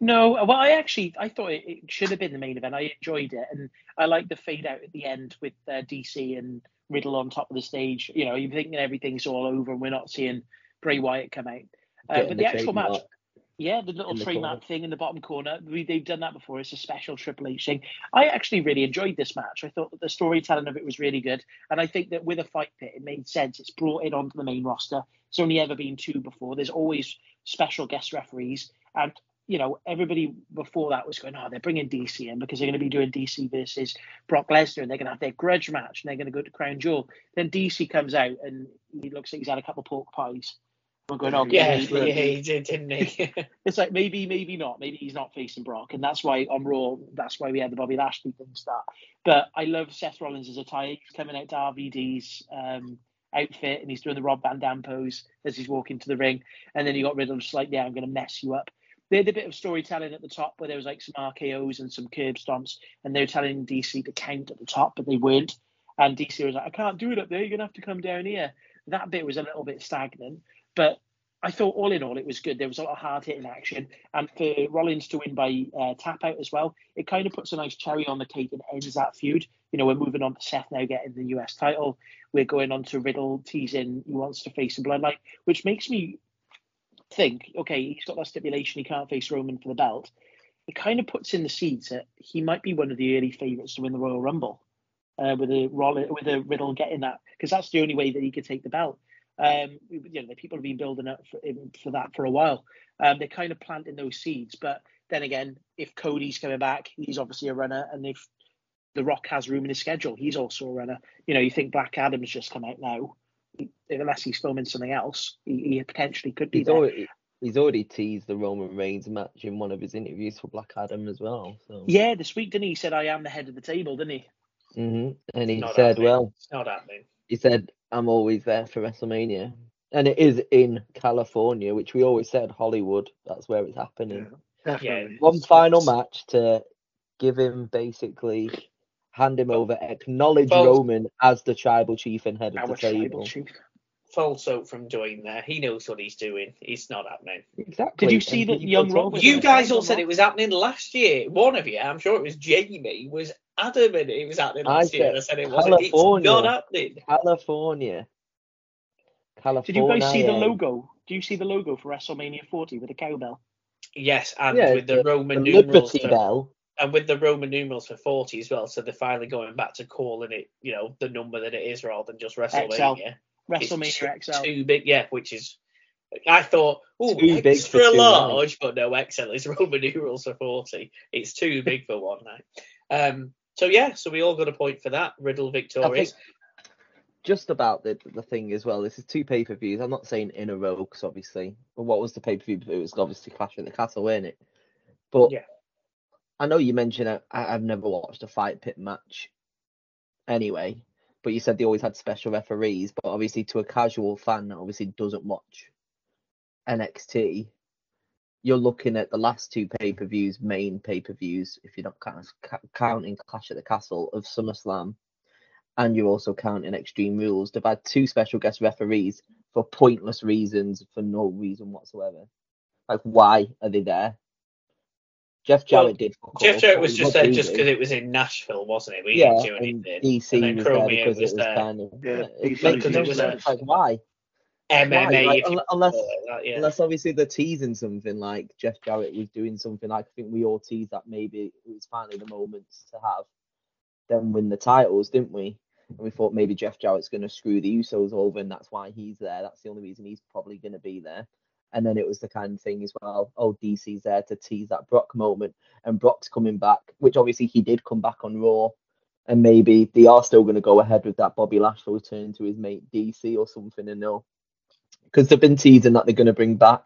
No, well, I actually I thought it, it, should have been the main event. I enjoyed it, and I like the fade out at the end with uh, DC and Riddle on top of the stage. You know, you're thinking everything's all over and we're not seeing Bray Wyatt come out. Uh, but the, the actual match, mark. yeah, the little trademark thing in the bottom corner, we, they've done that before. It's a special Triple H thing. I actually really enjoyed this match. I thought that the storytelling of it was really good, and I think that with a fight pit, it made sense. It's brought it onto the main roster. It's only ever been two before. There's always special guest referees, and you know, everybody before that was going, oh, they're bringing DC in because they're going to be doing DC versus Brock Lesnar and they're going to have their grudge match and they're going to go to Crown Jewel. Then DC comes out and he looks like he's had a couple of pork pies. I'm going, oh, yeah, yeah, he did, didn't he? *laughs* it's like maybe, maybe not. Maybe he's not facing Brock, and that's why on Raw, that's why we had the Bobby Lashley thing start. But I love Seth Rollins as a tie. He's coming out to RVD's um, outfit, and he's doing the Rob Van Dam pose as he's walking to the ring, and then he got rid of just like, yeah, I'm going to mess you up they had a bit of storytelling at the top where there was like some RKO's and some curb stomps, and they were telling DC to count at the top, but they weren't. And DC was like, I can't do it up there. You're gonna have to come down here. That bit was a little bit stagnant, but I thought all in all it was good. There was a lot of hard hitting action, and for Rollins to win by uh, tap out as well, it kind of puts a nice cherry on the cake and ends that feud. You know, we're moving on to Seth now getting the US title. We're going on to Riddle teasing he wants to face the Bloodline, which makes me think, okay, he's got that stipulation, he can't face Roman for the belt, it kind of puts in the seeds that he might be one of the early favourites to win the Royal Rumble uh, with a with a Riddle getting that because that's the only way that he could take the belt. Um, you know, the people have been building up for, for that for a while. Um, they're kind of planting those seeds, but then again, if Cody's coming back, he's obviously a runner, and if The Rock has room in his schedule, he's also a runner. You know, you think Black Adam's just come out now unless he's filming something else, he, he potentially could be he's there. Already, he's already teased the Roman Reigns match in one of his interviews for Black Adam as well. So. Yeah, this week, didn't he? He said, I am the head of the table, didn't he? Mm-hmm. And he said, happening. well, it's not happening. He said, I'm always there for WrestleMania. And it is in California, which we always said Hollywood. That's where it's happening. Yeah, definitely. One final match to give him basically hand him over, acknowledge Roman as the tribal chief and head of the table. False hope from doing there. He knows what he's doing. It's not happening. Exactly. Did you see that young Roman? You guys all said it was happening last year. One of you, I'm sure it was Jamie, was adamant it was happening last I year. I said it wasn't. It's not happening. California. California. Did you guys see the logo? Do you see the logo for WrestleMania 40 with the cowbell? Yes, and yeah, with the, the Roman the numerals. Liberty Bell and with the Roman numerals for 40 as well, so they're finally going back to calling it, you know, the number that it is rather than just WrestleMania. XL. WrestleMania it's XL. Too big, yeah, which is, I thought, oh, extra big large, but no, XL is *laughs* Roman numerals for 40. It's too big for one night. Um, so yeah, so we all got a point for that. Riddle victorious. Just about the the thing as well. This is two pay per views. I'm not saying in a row because obviously, but what was the pay per view? It was obviously Clash at the Castle, wasn't it? But yeah I know you mentioned I, I've never watched a fight pit match anyway, but you said they always had special referees. But obviously, to a casual fan that obviously doesn't watch NXT, you're looking at the last two pay per views, main pay per views, if you're not kind of counting Clash at the Castle of SummerSlam, and you're also counting Extreme Rules. They've had two special guest referees for pointless reasons, for no reason whatsoever. Like, why are they there? Jeff Jarrett well, did. Jeff Jarrett was just there just because it was in Nashville, wasn't it? We yeah, didn't do anything. DC and then was Chromeo was, was there. Kind of, yeah, because it was like, why? MMA, like, unless, that, yeah. unless obviously they're teasing something like Jeff Jarrett was doing something like I think we all teased that maybe it was finally the moment to have them win the titles, didn't we? And we thought maybe Jeff Jarrett's going to screw the Usos over, and that's why he's there. That's the only reason he's probably going to be there. And then it was the kind of thing as well. Oh, DC's there to tease that Brock moment, and Brock's coming back, which obviously he did come back on Raw, and maybe they are still going to go ahead with that Bobby Lashley return to his mate DC or something, and no, because they've been teasing that they're going to bring back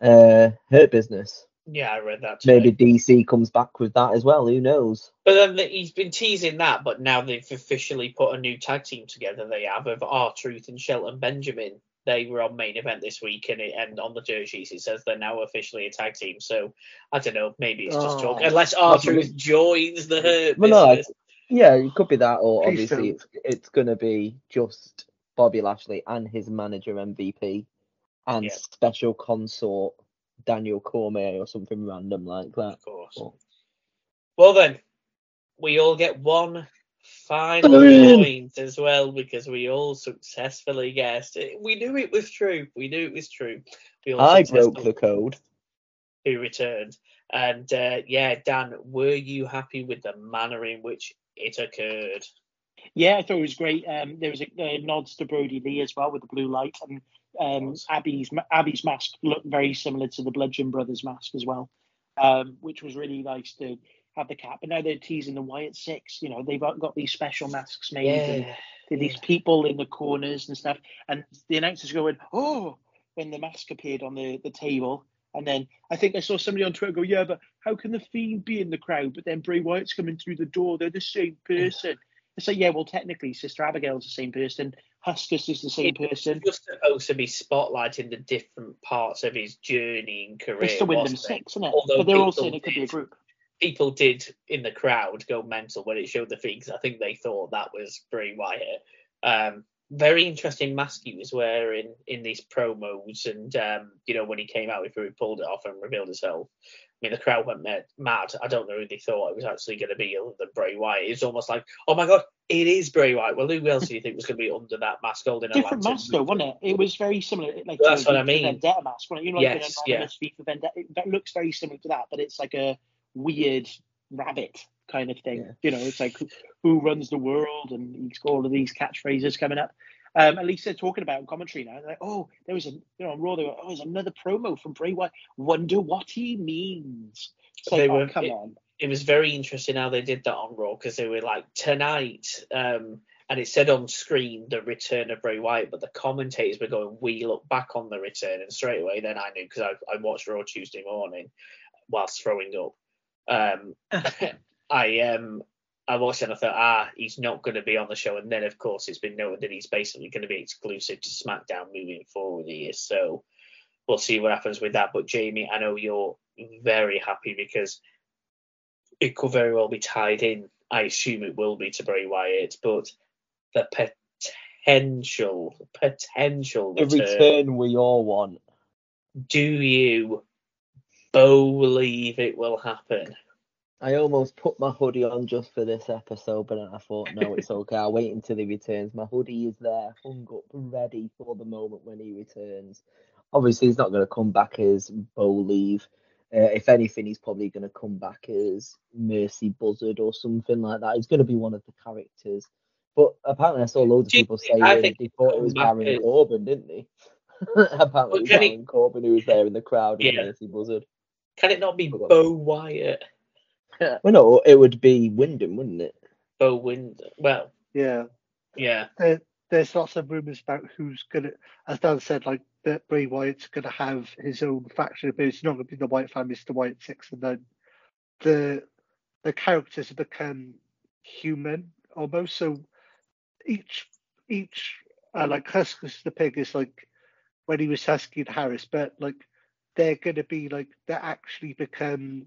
uh Hurt Business. Yeah, I read that. Too. Maybe DC comes back with that as well. Who knows? But then he's been teasing that, but now they've officially put a new tag team together. They have of R Truth and Shelton Benjamin they were on main event this week, and it, and on the jerseys it says they're now officially a tag team. So I don't know, maybe it's just oh, talk. Unless R-Truth joins the hurt. Well, no, yeah, it could be that, or obviously it's it's gonna be just Bobby Lashley and his manager MVP and yeah. special consort Daniel Cormier or something random like that. Of course. But... Well then, we all get one final point as well because we all successfully guessed it. We knew it was true. We knew it was true. I broke the code. Who returned? And uh, yeah, Dan, were you happy with the manner in which it occurred? Yeah, I thought it was great. Um, there was a, nods to Brodie Lee as well with the blue light, and um, Abby's Abby's mask looked very similar to the Bludgeon Brothers mask as well, um, which was really nice to have the cap. But now they're teasing the Wyatt Six. You know, they've got these special masks made. Yeah, and these people in the corners and stuff. And the announcers going, "Oh!" when the mask appeared on the, the table. And then I think I saw somebody on Twitter go, "Yeah, but how can the Fiend be in the crowd, but then Bray Wyatt's coming through the door? They're the same person." It's like, yeah, well, technically, Sister Abigail's the same person. Huskus is the same it's person. just supposed to be spotlighting the different parts of his journey and career. It's the Wyndham Six, isn't it? Although but they're all saying it could be a group people did in the crowd go mental when it showed the feet because I think they thought that was Bray Wyatt. Um, very interesting mask he was wearing in these promos, and um, you know when he came out before he pulled it off and revealed himself. I mean, the crowd went mad. I don't know who they thought it was actually going to be other than Bray Wyatt. It's almost like, oh my god, it is Bray Wyatt. Well, who else do you think was going to be under that mask holding Different mask though, wasn't it? It was very similar. Like well, that's what I mean. Vendetta mask, wasn't it? You know, like yes, yeah. Vendetta. That looks very similar to that, but it's like a weird rabbit kind of thing. Yeah. You know, it's like who, who, runs the world, and he's got all of these catchphrases coming up. Um, at least they're talking about commentary now. They're like, oh, there was a, you know, on Raw. They were, oh, there's another promo from Bray Wyatt. Wonder what he means. It's like, they oh, come it, on. It was very interesting how they did that on Raw because they were like tonight. Um, and it said on screen the return of Bray Wyatt, but the commentators were going, "We look back on the return," and straight away then I knew because I, I watched Raw Tuesday morning whilst throwing up um, *laughs* I um I watched it and I thought, ah, he's not going to be on the show. And then, of course, it's been noted that he's basically going to be exclusive to SmackDown moving forward here. So we'll see what happens with that. But Jamie, I know you're very happy because it could very well be tied in. I assume it will be to Bray Wyatt, but the potential, potential the return, return we all want. Do you believe it will happen. I almost put my hoodie on just for this episode, but I thought, no, it's okay. I'll wait until he returns. My hoodie is there, hung up, ready for the moment when he returns. Obviously, he's not going to come back as Bo Leave. Uh, if anything, he's probably going to come back as Mercy Buzzard or something like that. He's going to be one of the characters. But apparently, I saw loads of people saying they thought it was Baron Corbin, didn't they? *laughs* apparently, it was Baron Corbin who was there in the crowd yeah. Mercy Buzzard. Can it not be Bo Wyatt? Well, no, it would be Wyndham, wouldn't it? Oh, Wyndham. Well, yeah, yeah. There, there's lots of rumours about who's gonna, as Dan said, like that Bray Wyatt's gonna have his own faction, but it's not gonna be the Wyatt family, it's the Wyatt Six, and then the the characters have become human almost. So each each uh, like Huskus the pig is like when he was husky and Harris, but like they're going to be like they actually become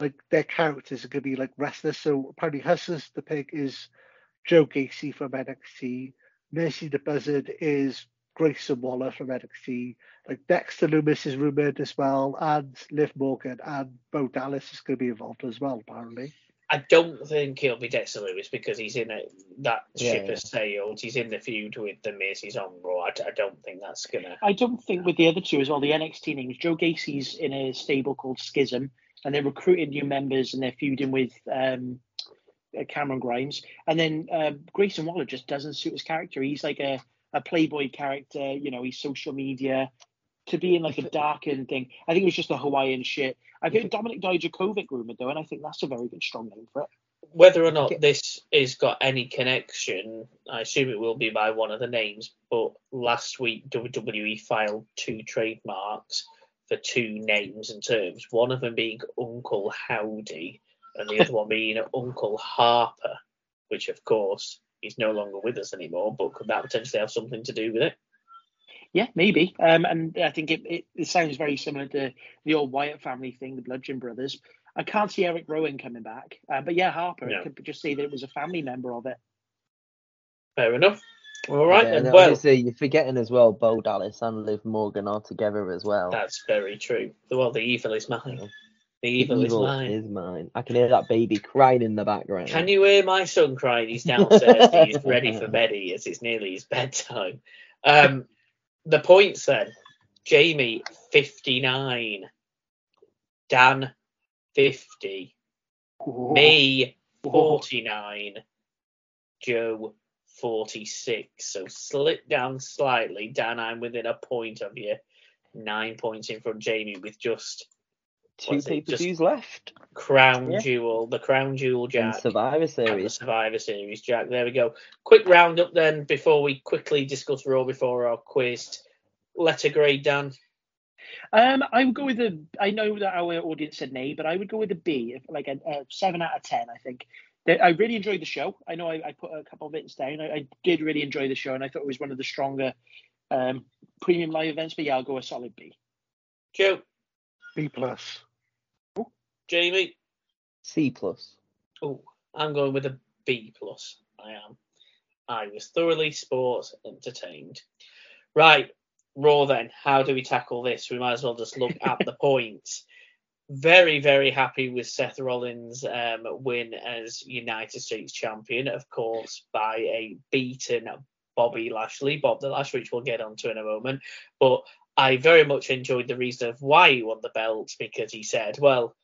like their characters are going to be like wrestlers. So apparently, Huskus the Pig is Joe Gacy from NXT. Mercy the Buzzard is Grayson Waller from NXT. Like Dexter Lumis is rumored as well, and Liv Morgan and Bo Dallas is going to be involved as well, apparently. I don't think he'll be Dexter Lumis because he's in a, that yeah, ship yeah. has sailed. He's in the feud with the Miz. He's on Raw. I, I, don't think that's gonna. I don't think with the other two as well. The NXT names. Joe Gacy's in a stable called Schism, and they're recruiting new members and they're feuding with um, uh, Cameron Grimes. And then uh, Grayson Waller just doesn't suit his character. He's like a, a playboy character. You know, he's social media to be in like a darkened thing. I think it was just the Hawaiian shit. I've heard Dominik Dijakovic rumored though, and I think that's a very good strong name for it. Whether or not this has got any connection, I assume it will be by one of the names. But last week, WWE filed two trademarks for two names and terms. One of them being Uncle Howdy, and the other *laughs* one being Uncle Harper, which of course is no longer with us anymore. But could that potentially have something to do with it? Yeah, maybe. Um, and I think it, it, it, sounds very similar to the old Wyatt family thing, the Bludgeon Brothers. I can't see Eric Rowan coming back, uh, but yeah, Harper. No. could just say that it was a family member of it. Fair enough. All right, yeah, then. Well, obviously you're forgetting as well. Bo Dallas and Liv Morgan are together as well. That's very true. Well, the evil is mine. The evil, the evil is mine. Is mine. I can hear that baby crying in the background. Can you hear my son crying? He's downstairs. *laughs* He's ready for beddy as it's nearly his bedtime. Um, the points then. Jamie, 59. Dan, 50. Whoa. Me, 49. Joe, 46. So slip down slightly. Dan, I'm within a point of you. Nine points in front Jamie with just two pay per views left. Crown yeah. Jewel, the Crown Jewel Jack. And Survivor Series. the Survivor Series Jack. There we go. Quick roundup then before we quickly discuss Raw before our quiz. Letter grade, Dan. Um, I would go with a. I know that our audience said nay, but I would go with a B, like a, a seven out of ten. I think. I really enjoyed the show. I know I, I put a couple of bits down. I, I, did really enjoy the show, and I thought it was one of the stronger um, premium live events. But yeah, I'll go a solid B. Joe. B plus. Jamie. C plus. Oh, I'm going with a B plus. I am. I was thoroughly sports entertained. Right, Raw then. How do we tackle this? We might as well just look at the *laughs* points very, very happy with Seth Rollins' um, win as United States champion, of course, by a beaten Bobby Lashley, Bob the Lash, which we'll get onto in a moment. But I very much enjoyed the reason of why he won the belt because he said, well,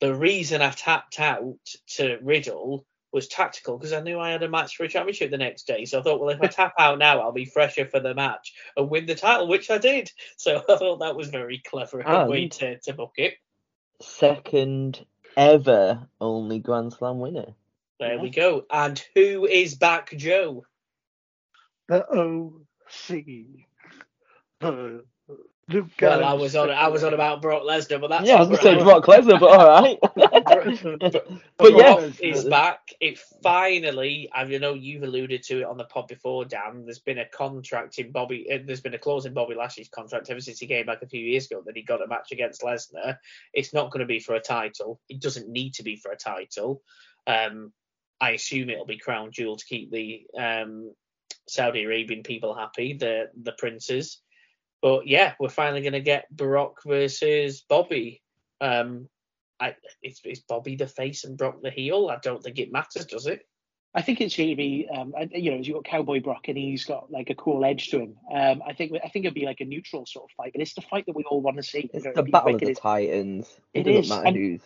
the reason I tapped out to Riddle was tactical because I knew I had a match for a championship the next day. So I thought, well, if I tap out now, I'll be fresher for the match and win the title, which I did. So *laughs* I thought that was very clever and way to, to book it second ever only Grand Slam winner. There yeah. we go. And who is back, Joe? The OC. The Luke well, I was on. I was on about Brock Lesnar, but that's yeah. I was going to say Brock Lesnar, but all right. *laughs* but, *laughs* but yeah, he's back. It finally. I know you've alluded to it on the pod before, Dan. There's been a contract in Bobby. Uh, there's been a clause in Bobby Lashley's contract ever since he came back a few years ago that he got a match against Lesnar. It's not going to be for a title. It doesn't need to be for a title. Um, I assume it'll be Crown Jewel to keep the um, Saudi Arabian people happy, the the princes. But yeah, we're finally going to get Brock versus Bobby. Um, I, is, is Bobby the face and Brock the heel? I don't think it matters, does it? I think it's going to be, um, you know, you've got Cowboy Brock and he's got like a cool edge to him. Um, I think I think it'd be like a neutral sort of fight, but it's the fight that we all want to see. It's the battle of the Titans. It, it is. Matter who's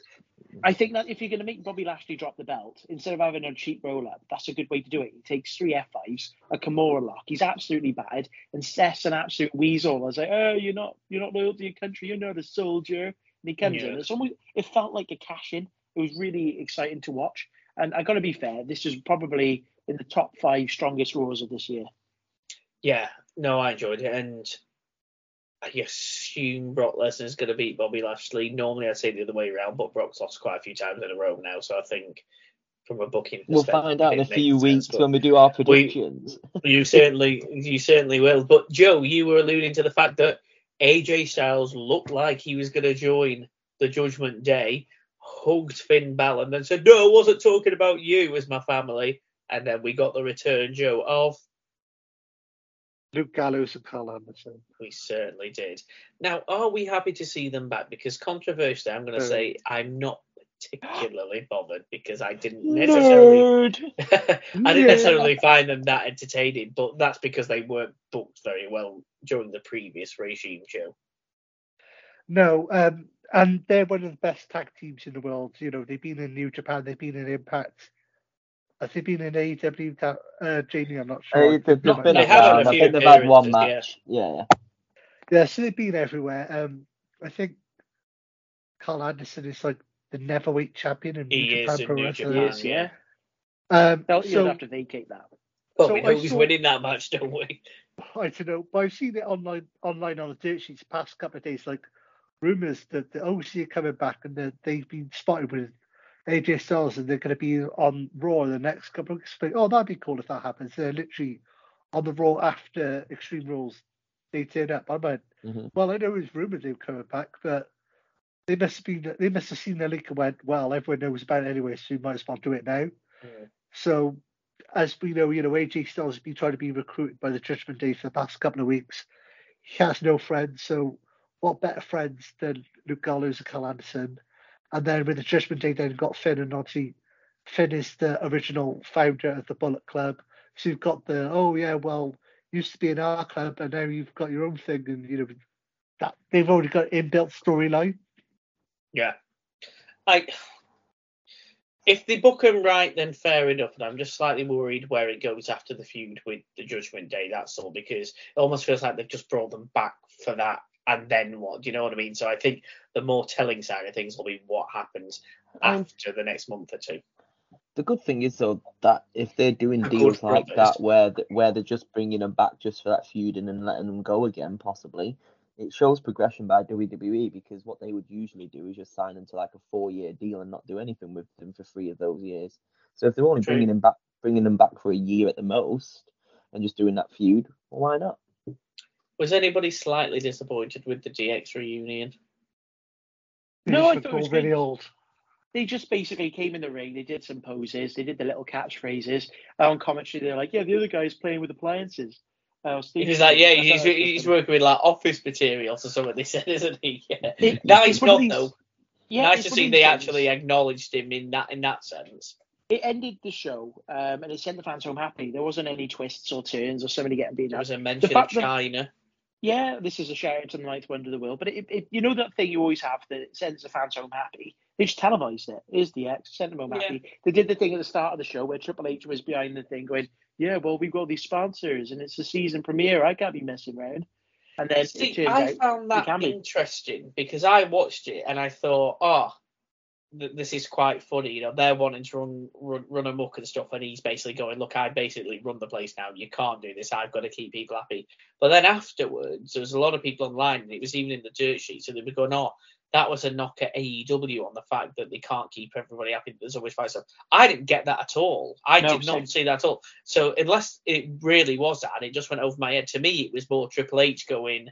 I think that if you're going to make Bobby Lashley drop the belt, instead of having a cheap roll up, that's a good way to do it. He takes three F5s, a Kimura lock. He's absolutely bad, and Seth's an absolute weasel. I was like, oh, you're not, you're not loyal to your country. You're not a soldier. And he comes yeah. in. It's almost, it felt like a cash in. It was really exciting to watch. And I got to be fair, this is probably in the top five strongest Raws of this year. Yeah, no, I enjoyed it, and uh, I assume Brock Lesnar is going to beat Bobby Lashley. Normally, I'd say the other way around, but Brock's lost quite a few times in a row now, so I think from a booking perspective. we'll find out in a few weeks sense, when we do our predictions. We, *laughs* you certainly, you certainly will. But Joe, you were alluding to the fact that AJ Styles looked like he was going to join the Judgment Day, hugged Finn Balor, and then said, "No, I wasn't talking about you as my family." And then we got the return, Joe, of Luke Gallows and Karl Anderson. We certainly did. Now, are we happy to see them back? Because controversially, I'm going to say I'm not particularly *gasps* bothered because I didn't necessarily *laughs* I didn't necessarily find them that entertaining, but that's because they weren't booked very well during the previous regime show. No, um, and they're one of the best tag teams in the world. You know, they've been in New Japan, they've been in Impact. Has he been in AEW? That uh, Jamie, I'm not sure. Uh, they've just been around. I think they've had one match. Yeah. yeah. Yeah, so they've been everywhere. Um, I think Karl Anderson is like the neverweight champion in he New Japan Pro Wrestling. Yes, yeah. Um, They'll, so, have to vacate that. Well, so we know who's winning that match, don't we? *laughs* I don't know, but I've seen it online online on the dirt sheets past couple of days, like rumours that the OC are coming back and that they've been spotted with AJ Styles and they're going to be on Raw in the next couple of weeks. Oh, that'd be cool if that happens. They're literally on the Raw after Extreme Rules they turn up. I went, mm-hmm. well, I know it's rumored they were coming back, but they must have been they must have seen the link and went, well, everyone knows about it anyway, so we might as well do it now. Yeah. So as we know, you know, AJ Styles has been trying to be recruited by the Judgment Day for the past couple of weeks. He has no friends, so what better friends than Luke Gallows and Karl Anderson? And then with the Judgment Day, then got Finn, and obviously Finn is the original founder of the Bullet Club. So you've got the oh yeah, well, used to be in our club, and now you've got your own thing, and you know that they've already got inbuilt storyline. Yeah, I if they book him right, then fair enough. And I'm just slightly worried where it goes after the feud with the Judgment Day. That's all because it almost feels like they've just brought them back for that, and then what? Do you know what I mean? So I think the more telling side of things will be what happens um, after the next month or two. The good thing is though that if they're doing deals like that where where they're just bringing them back just for that feud and then letting them go again, possibly, it shows progression by WWE because what they would usually do is just sign them to like a four year deal and not do anything with them for three of those years. So if they're only True. bringing them back, bringing them back for a year at the most, and just doing that feud, well, why not? Was anybody slightly disappointed with the DX reunion? No, I thought it was really old. They just basically came in the ring. They did some poses. They did the little catchphrases. On commentary, they're like, "Yeah, the other guy's playing with appliances." Uh, he's like, yeah, he's, he's working with like office materials or something. They said, isn't he? *laughs* Yeah. It, nice not these, though. Yeah, nice to see they things. actually acknowledged him in that in that sense. It ended the show, um, and it sent the fans home happy. There wasn't any twists or turns or somebody getting beaten up. There was a mention the of China. That, yeah, this is a shout out to the ninth wonder of the world. But it, it, you know that thing you always have that sends the fans home happy. They just televised it. Is the X sent them home yeah. happy. They did the thing at the start of the show where Triple H was behind the thing going, yeah, well, we've got these sponsors and it's the season premiere. I can't be messing around. And then See, I found that interesting be. because I watched it and I thought, oh, th- this is quite funny. You know, they're wanting to run, run run amok and stuff, and he's basically going, look, I basically run the place now. You can't do this. I've got to keep people happy. But then afterwards, there was a lot of people online, and it was even in the dirt sheet, so they were going, oh, that was a knock at AEW on the fact that they can't keep everybody happy. There's always fights. I didn't get that at all. I no, did not see that at all. So unless it really was that, and it just went over my head. To me, it was more Triple H going,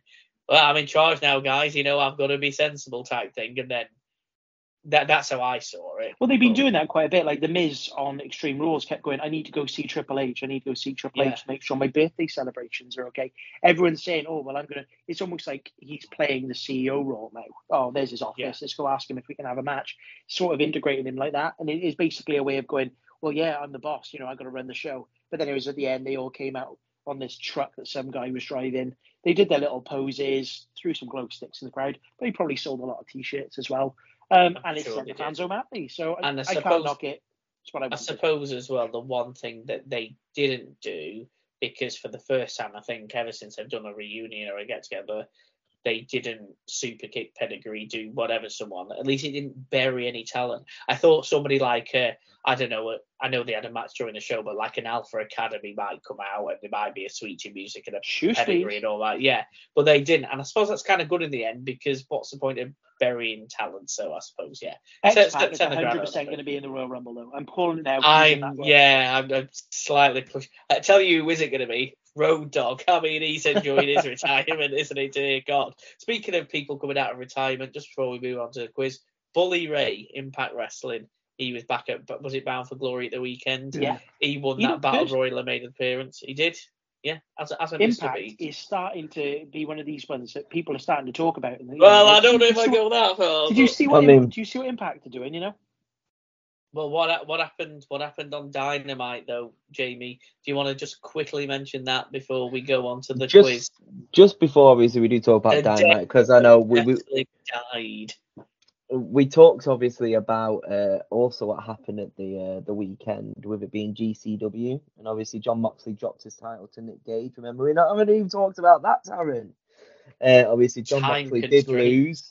"Well, I'm in charge now, guys. You know, I've got to be sensible," type thing, and then that that's how I saw it. Well, they've been doing that quite a bit. Like the Miz on Extreme Rules kept going, I need to go see Triple H. I need to go see Triple yeah. H to make sure my birthday celebrations are okay. Everyone's saying, oh well, I'm gonna. It's almost like he's playing the CEO role now. Oh, there's his office. Yeah. Let's go ask him if we can have a match. Sort of integrating him like that, and it is basically a way of going, well, yeah, I'm the boss. You know, I got to run the show. But then it was at the end, they all came out on this truck that some guy was driving. They did their little poses, threw some glow sticks in the crowd, but he probably sold a lot of t-shirts as well. Um, and it's sure the fans home happy. So and I, I, suppose, can't knock it. I, I suppose as well the one thing that they didn't do because for the first time I think ever since they've done a reunion or a get together, they didn't super kick pedigree, do whatever someone. At least it didn't bury any talent. I thought somebody like uh, I don't know. I know they had a match during the show, but like an Alpha Academy might come out and there might be a sweet music and a Shoe pedigree and all that. Yeah, but they didn't, and I suppose that's kind of good in the end because what's the point of burying talent? So I suppose yeah. X Pac is 100 percent going to be in the Royal Rumble though. I'm pulling it out. I'm yeah. I'm, I'm slightly push. I tell you, who is it going to be? Road Dog. I mean, he's enjoying his *laughs* retirement, isn't he? Dear God. Speaking of people coming out of retirement, just before we move on to the quiz, Bully Ray, Impact Wrestling he was back at but was it Bound for Glory at the weekend? Yeah. He won he that battle good. royal and made an appearance. He did. Yeah, as a, as a Impact is starting to be one of these ones that people are starting to talk about. well, know, I don't know if I go that far. Did you see what? I mean, do you see what Impact are doing? You know. Well, what what happened? What happened on Dynamite though, Jamie? Do you want to just quickly mention that before we go on to the just, quiz? Just before, obviously, we do talk about Dynamite because I know we, we died we talked obviously about uh, also what happened at the uh, the weekend with it being GCW, and obviously Jon Moxley dropped his title to Nick Gage. Remember, we not haven't even talked about that, Taran. Uh, obviously, Jon Time Moxley did lose.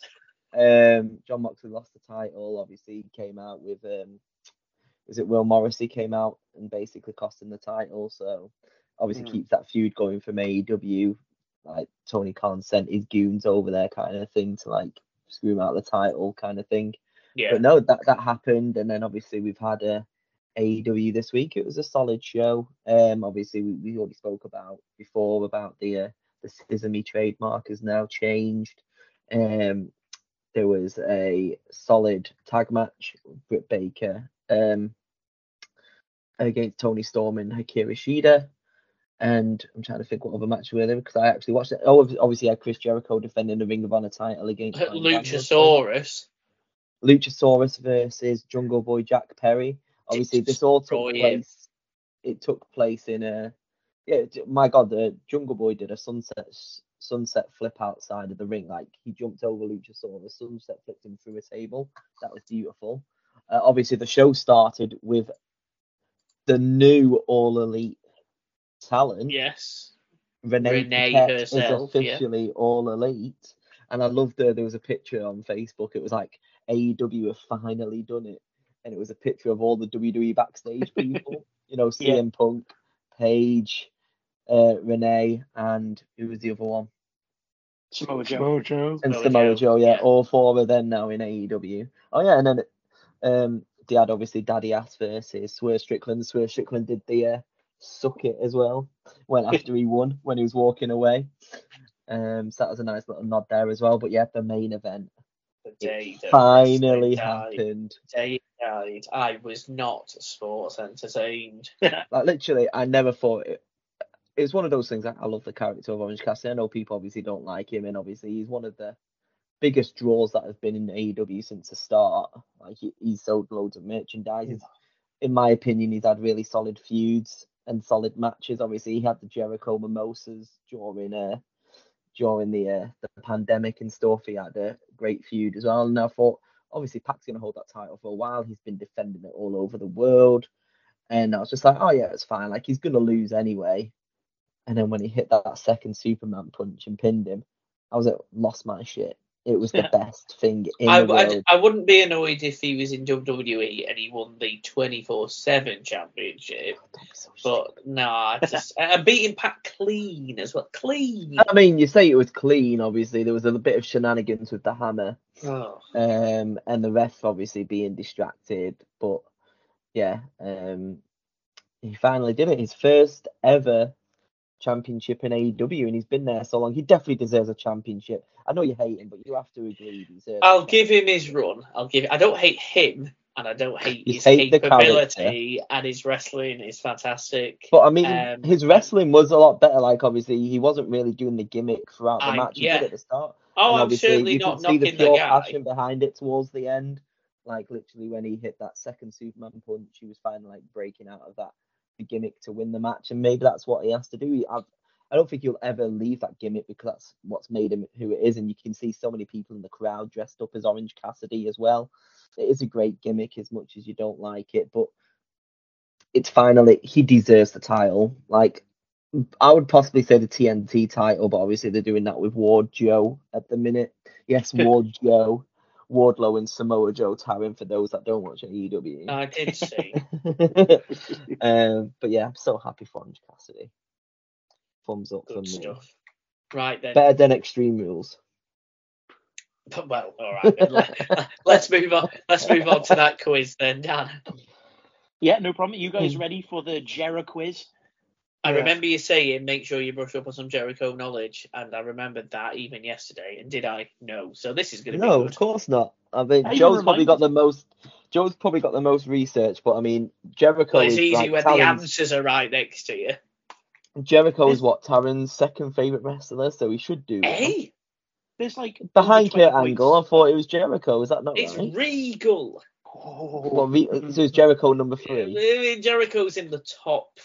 Um, Jon Moxley lost the title. Obviously, he came out with um, was it Will Morrissey came out and basically cost him the title. So obviously mm. keeps that feud going from AEW. Like Tony Khan sent his goons over there, kind of thing, to like screw him out of the title kind of thing. Yeah. But no, that that happened, and then obviously we've had a AEW this week. It was a solid show. Um, obviously we, we already spoke about before about the uh, the Sesame trademark has now changed. Um, there was a solid tag match, Britt Baker um, against Toni Storm and Hikaru Shida. And I'm trying to think what other match with him because I actually watched it. Oh, obviously, I had Chris Jericho defending the Ring of Honor title against Luchasaurus. Luchasaurus versus Jungle Boy Jack Perry. Obviously, this all took place. It took place in a. Yeah, my God, the Jungle Boy did a sunset sunset flip outside of the ring. Like he jumped over Luchasaurus, sunset flipped him through a table. That was beautiful. Uh, obviously, the show started with the new All Elite talent. Yes. Renee, Renee herself, is officially yeah. All Elite. And I loved her. There was a picture on Facebook. It was like AEW have finally done it, and it was a picture of all the WWE backstage people. *laughs* you know, CM yeah. Punk, Paige, uh, Renee, and who was the other one? Samoa Joe. Samoa Joe. And Samoa, Joe, yeah, yeah, all four of them now in AEW. Oh yeah, and then um, they had obviously Daddy Ass versus Swerve Strickland. Swerve Strickland did the uh, suck it as well. Went after he won when he was walking away. Um, so that was a nice little nod there as well. But yeah, the main event the finally happened. Day died, I was not sports entertained. *laughs* like literally, I never thought it. It was one of those things. I, I love the character of Orange Cassidy. I know people obviously don't like him, and obviously he's one of the biggest draws that have been in AEW since the start. Like he, he's sold loads of merchandise. Yeah. In my opinion, he's had really solid feuds and solid matches. Obviously, he had the Jericho Mimosas during uh, during the uh, the pandemic and stuff. He had a great feud as well. And I thought, obviously, Pac's gonna hold that title for a while. He's been defending it all over the world, and I was just like, oh yeah, it's fine. Like he's gonna lose anyway. And then when he hit that, that second Superman punch and pinned him, I was like, lost my shit. It was the best thing in I, the world. I, I, wouldn't be annoyed if he was in WWE and he won the 24 7 championship. Oh, so but no, nah, just beating Pac clean as well. Clean. I mean, you say it was clean, obviously. There was a bit of shenanigans with the hammer. Oh. Um, and the ref obviously being distracted. But yeah, um, he finally did it. His first ever championship in AEW, and he's been there so long. He definitely deserves a championship. I know you hate him, but you have to agree. He deserves I'll give him his run. I'll give. I don't hate him, and I don't hate you his hate capability, and his wrestling is fantastic. But I mean, um, his wrestling was a lot better. Like obviously, he wasn't really doing the gimmick throughout the I, match. He yeah. did at the start. Oh, I'm certainly you not knocking see the, pure the guy. passion behind it towards the end. Like literally, when he hit that second Superman punch, he was finally like breaking out of that gimmick to win the match, and maybe that's what he has to do. I've, I don't think he'll ever leave that gimmick because that's what's made him who it is, and you can see so many people in the crowd dressed up as Orange Cassidy as well. It is a great gimmick, as much as you don't like it, but it's finally he deserves the title. Like I would possibly say the TNT title, but obviously they're doing that with Ward Joe at the minute. Yes, *laughs* Ward Joe. Wardlow and Samoa Joe Taran for those that don't watch AEW. I did see. *laughs* um, but yeah, I'm so happy for Orange Cassidy. Thumbs up Good from me. Right then. Better than Extreme Rules. Well, all right. Then. *laughs* Let's move on. Let's move on to that quiz then, Dan. Yeah, no problem. You guys *laughs* ready for the Jera quiz? I remember you saying make sure you brush up on some Jericho knowledge, and I remembered that even yesterday. And did I? No. So this is going to be no, of course not. I mean, Joe's probably got the most. Joe's probably got the most research, but I mean, Jericho. Well, it's is easy like when the answers are right next to you. Jericho is what Taran's second favorite wrestler, so he should do. Hey, there's like behind Kurt Angle. I thought it was Jericho. Is that not it's right? It's Regal. Oh. Well, so is Jericho number three? Jericho's in the top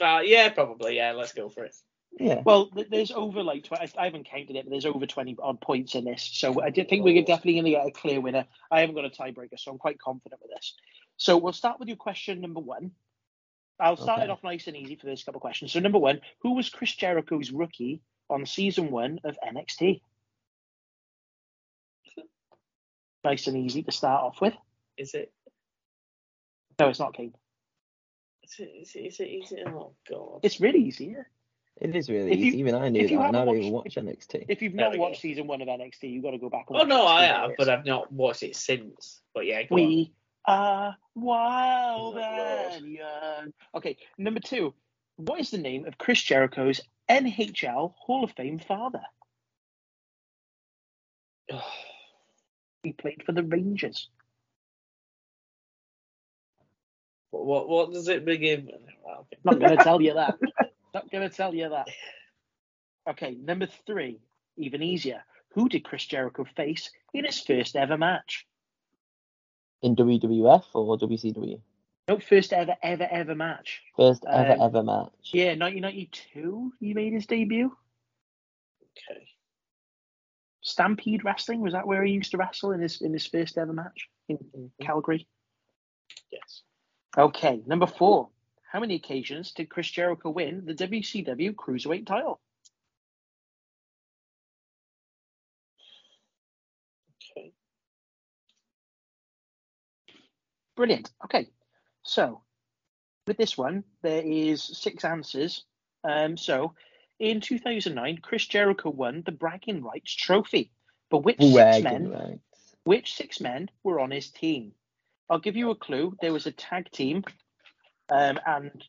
Right, yeah, probably. Yeah, let's go for it. Yeah. Well, there's over like 20, I haven't counted it, but there's over 20 odd points in this. So I did think we're definitely going to get a clear winner. I haven't got a tiebreaker, so I'm quite confident with this. So we'll start with your question number one. I'll start okay. it off nice and easy for this couple of questions. So number one, who was Chris Jericho's rookie on season one of NXT? Nice and easy to start off with. Is it? No, it's not Kane. Is it, is it, is it, is it, oh god. It's really easy, yeah. It is really if easy. You, Even I knew that. I don't even watch NXT. If you've not watched season one of NXT, you've got to go back. And oh no, I have, but I've not watched it since. But yeah, we on. are wild oh, and young. Okay, number two. What is the name of Chris Jericho's NHL Hall of Fame father. *sighs* he played for the Rangers. What what does it begin? Not going to tell you that. *laughs* Not going to tell you that. Okay, number three, even easier. Who did Chris Jericho face in his first ever match? In WWF or WCW? No, first ever, ever, ever match. First ever, Um, ever match. Yeah, 1992, he made his debut. Okay. Stampede Wrestling was that where he used to wrestle in his in his first ever match in Calgary? Yes. Okay, number four. How many occasions did Chris Jericho win the WCW Cruiserweight title? Okay. Brilliant. Okay, so with this one, there is six answers. Um, so in 2009, Chris Jericho won the Bragging Rights Trophy. But which six men? rights. Which six men were on his team? I'll give you a clue. There was a tag team, um, and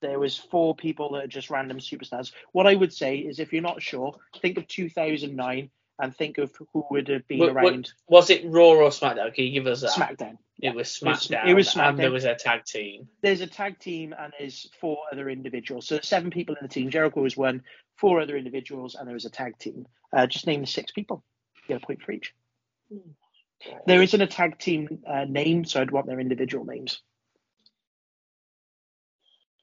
there was four people that are just random superstars. What I would say is, if you're not sure, think of 2009 and think of who would have been What- what- around Was it Raw or SmackDown? Can you give us that? SmackDown. It was It was- SmackDown. it was And there was a tag team. There's a tag team and there's four other individuals. So there's seven people in the team. Jericho was one, four other individuals, and there was a tag team. Uh, just name the six people. You get a point for each. There isn't a tag team uh, name, so I'd want their individual names.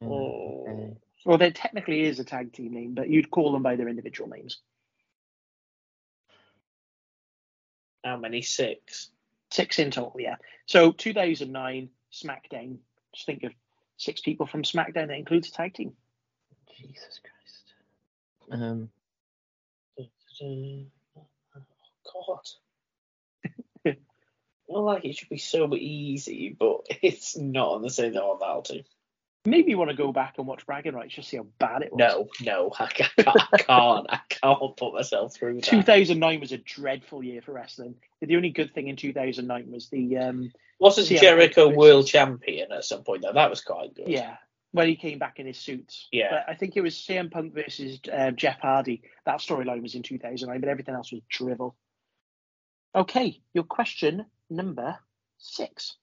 Yeah, Oh. okay. Well, there technically is a tag team name, but you'd call them by their individual names. How many? Six. Six in total, yeah. So 2009 SmackDown. Just think of six people from SmackDown that includes a tag team. Jesus Christ. Um, Oh, God. Well, like it should be so easy, but *laughs* it's not on the same level that'll do. Maybe you want to go back and watch Bragging Rights just see how bad it was. No, no, *laughs* I can't. I can't, I can't put myself through that. 2009 was a dreadful year for wrestling. The only good thing in 2009 was the um, Wasn't Jericho world champion at some point though? That was quite good. yeah when he came back in his suits. Yeah. But I think it was CM Punk versus uh, Jeff Hardy. That storyline was in 2009, but everything else was drivel. Okay, your question number six.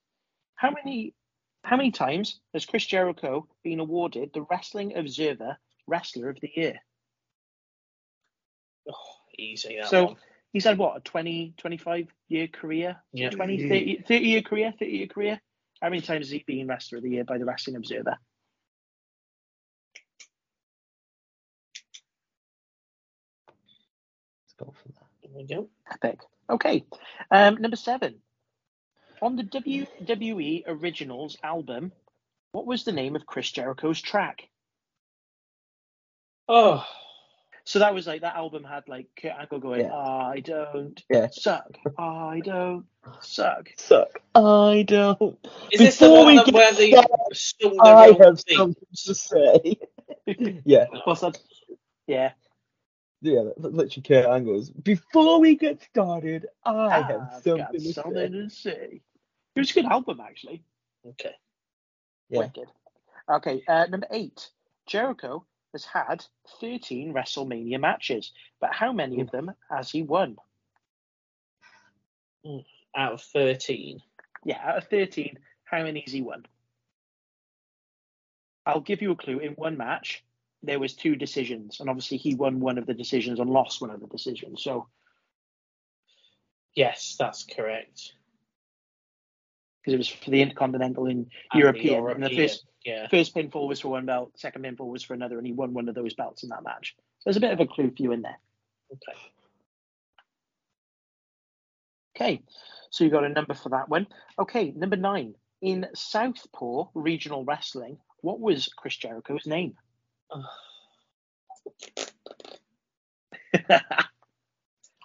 How many how many times has Chris Jericho been awarded the Wrestling Observer Wrestler of the Year? Oh, easy that So- one. He's had what a 20, 25 year career, Yeah. 20, 30, 30 year career, 30 year career. How many times has he been Wrestler of the Year by the Wrestling Observer? let's go for that. There we go. Epic. Okay. Um, number seven. On the WWE Originals album, what was the name of Chris Jericho's track? Oh, So that was like that album had like Kurt Angle going, Yeah. I don't Yeah. suck. I don't suck. Suck. I don't. is this the Before one we that get where they sung the I have thing? something to say. *laughs* yeah, What's that? Yeah. yeah, literally Kurt Angle's. Before we get started, I have I've something to something say. to say. It was a good album actually. Okay. Yeah. Wicked. Okay, uh, number eight. Jericho has had 13 WrestleMania matches, but how many of them has he won? Out of thirteen. Yeah, out of 13, how many has he won? I'll give you a clue. In one match, there was two decisions, and obviously he won one of the decisions and lost one of the decisions. So Yes, that's correct. Because it was for the Intercontinental in And the European, and the first Yeah. first pinfall was for one belt, second pinfall was for another, and he won one of those belts in that match. So there's a bit of a clue for you in there. Okay. Okay, so you got a number for that one. Okay, number nine. In Southpaw Regional Wrestling, what was Chris Jericho's name? *sighs*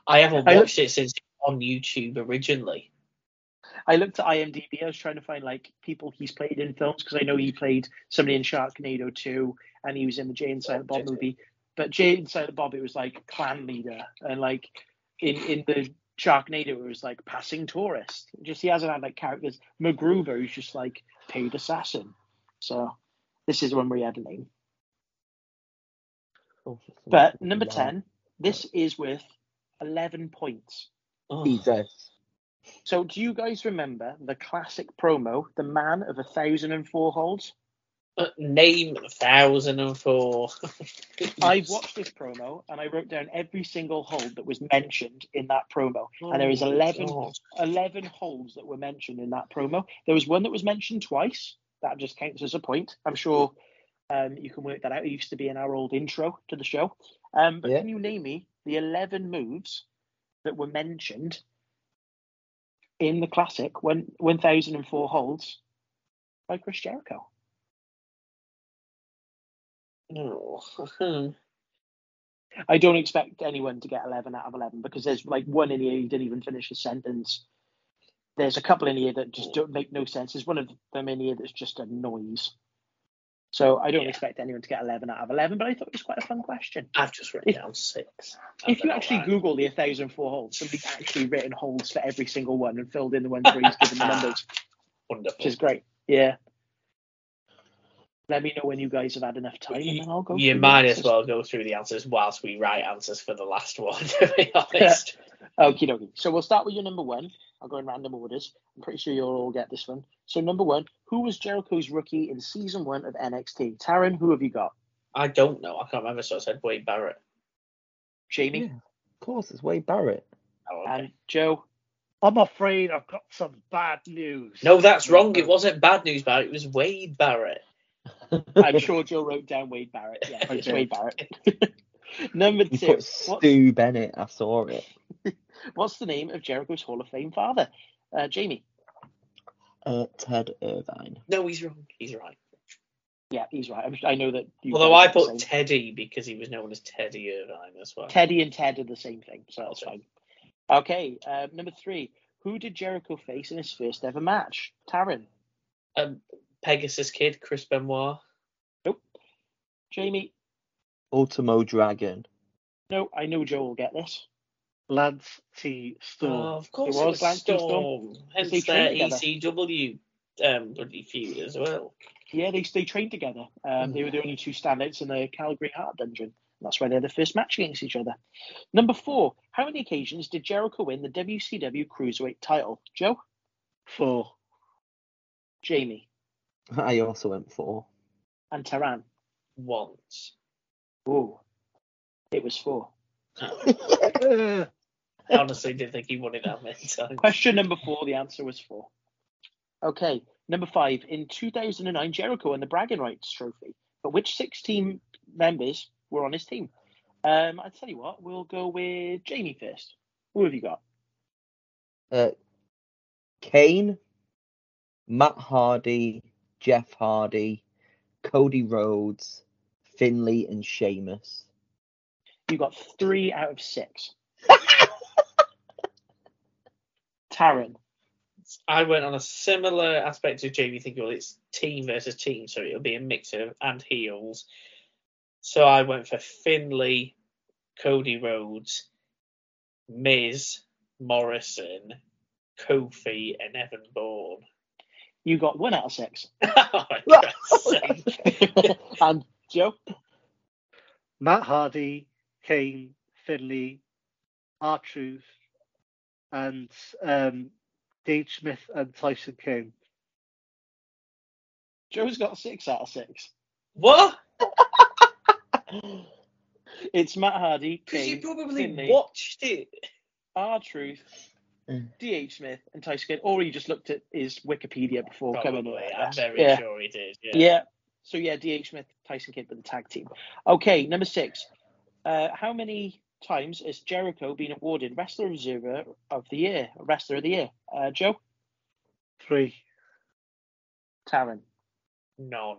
I haven't I- watched it since on YouTube originally. I looked at IMDb. I was trying to find like people he's played in films because I know he played somebody in Sharknado 2 and he was in the Jay and Silent Bob movie. But Jay and Silent Bob, it was like clan leader, and like in in the Sharknado, it was like passing tourist. Just he hasn't had like characters. MacGruber, who's just like paid assassin. So this is one where he had a name. Oh, but number ten, this is with eleven points. Oh. Jesus. So, do you guys remember the classic promo, "The Man of a Thousand and Four Holds"? Uh, name thousand and four. *laughs* I've watched this promo and I wrote down every single hold that was mentioned in that promo. Oh and there is 11, 11 holds that were mentioned in that promo. There was one that was mentioned twice. That just counts as a point. I'm sure um, you can work that out. It used to be in our old intro to the show. Um, but yeah. can you name me the 11 moves that were mentioned in the classic when 1004 holds by Chris Jericho? No. Oh, *laughs* I don't expect anyone to get 11 out of 11 because there's like one in here who didn't even finish a sentence. There's a couple in here that just oh. don't make no sense. There's one of them in here that's just a noise. So I don't yeah. expect anyone to get 11 out of 11, but I thought it was quite a fun question. I've just written if, down six. If you actually Google the 1004 holds, somebody's actually written holds for every single one and filled in the ones where he's given the numbers. *laughs* Wonderful. Which is great. Yeah. Let me know when you guys have had enough time, and then I'll go. You might as well go through the answers whilst we write answers for the last one. *laughs* To be honest. *laughs* Okie dokie. So we'll start with your number one. I'll go in random orders. I'm pretty sure you'll all get this one. So number one, who was Jericho's rookie in season one of NXT? Taran, who have you got? I don't know. I can't remember. So I said Wade Barrett. Jamie. Yeah, of course, it's Wade Barrett. Oh, okay. And Joe. I'm afraid I've got some bad news. No, that's wrong. It wasn't bad news, Barrett. It was Wade Barrett. *laughs* I'm sure Joe wrote down Wade Barrett. Yeah, it's *laughs* Wade Barrett. *laughs* Number two. Put Stu Bennett. I saw it. What's the name of Jericho's Hall of Fame father? Uh, Jamie. Uh, Ted Irvine. No, he's wrong. He's right. Yeah, he's right. i know that. Although I put Teddy because he was known as Teddy Irvine as well. Teddy and Ted are the same thing, so that's fine. Okay, uh, number three. Who did Jericho face in his first ever match? Taran. Um, Pegasus Kid, Chris Benoit. Nope. Jamie. Ultimo Dragon. No, I know Joe will get this. Lance T. Storm. Oh, of course, it was, it was Lance Storm. Storm. Hence their ECW um, bloody feud as well. Yeah, they they trained together. Um, They were the only two standouts in the Calgary Heart Dungeon. That's why they had the first match against each other. Number four, how many occasions did Jericho win the WCW Cruiserweight title? Joe? Four. Jamie? I also went four. And Taran? Once. Oh, it was four. *laughs* I honestly didn't think he won it that many times. Question number four, the answer was four. Okay, number five. In 2009, Jericho won the Bragging Rights Trophy, but which six team members were on his team? Um, I tell you what, we'll go with Jamie first. Who have you got? Uh, Kane, Matt Hardy, Jeff Hardy, Cody Rhodes, Finlay, and Sheamus. You got three out of six. *laughs* Taran. I went on a similar aspect to Jamie thinking, well, it's team versus team, so it'll be a mix of and heels. So I went for Finlay, Cody Rhodes, Miz, Morrison, Kofi, and Evan Bourne. You got one out of six. *laughs* oh, *laughs* and Joe? Matt Hardy, Kane, Finlay, R-Truth, and um, Dave Smith and Tyson Kidd. Joe's got six out of six. What? *laughs* it's Matt Hardy. Because you probably Finlay, watched it. R-Truth, mm. DH Smith, and Tyson Kidd. Or he just looked at his Wikipedia before probably, coming. I'm very yeah. sure he did. Yeah. yeah. So yeah, DH Smith, Tyson Kidd with the tag team. Okay, number six. Uh, how many times has Jericho been awarded Wrestler Observer of the Year, Wrestler of the Year? Uh, Joe? Three. Taran? None.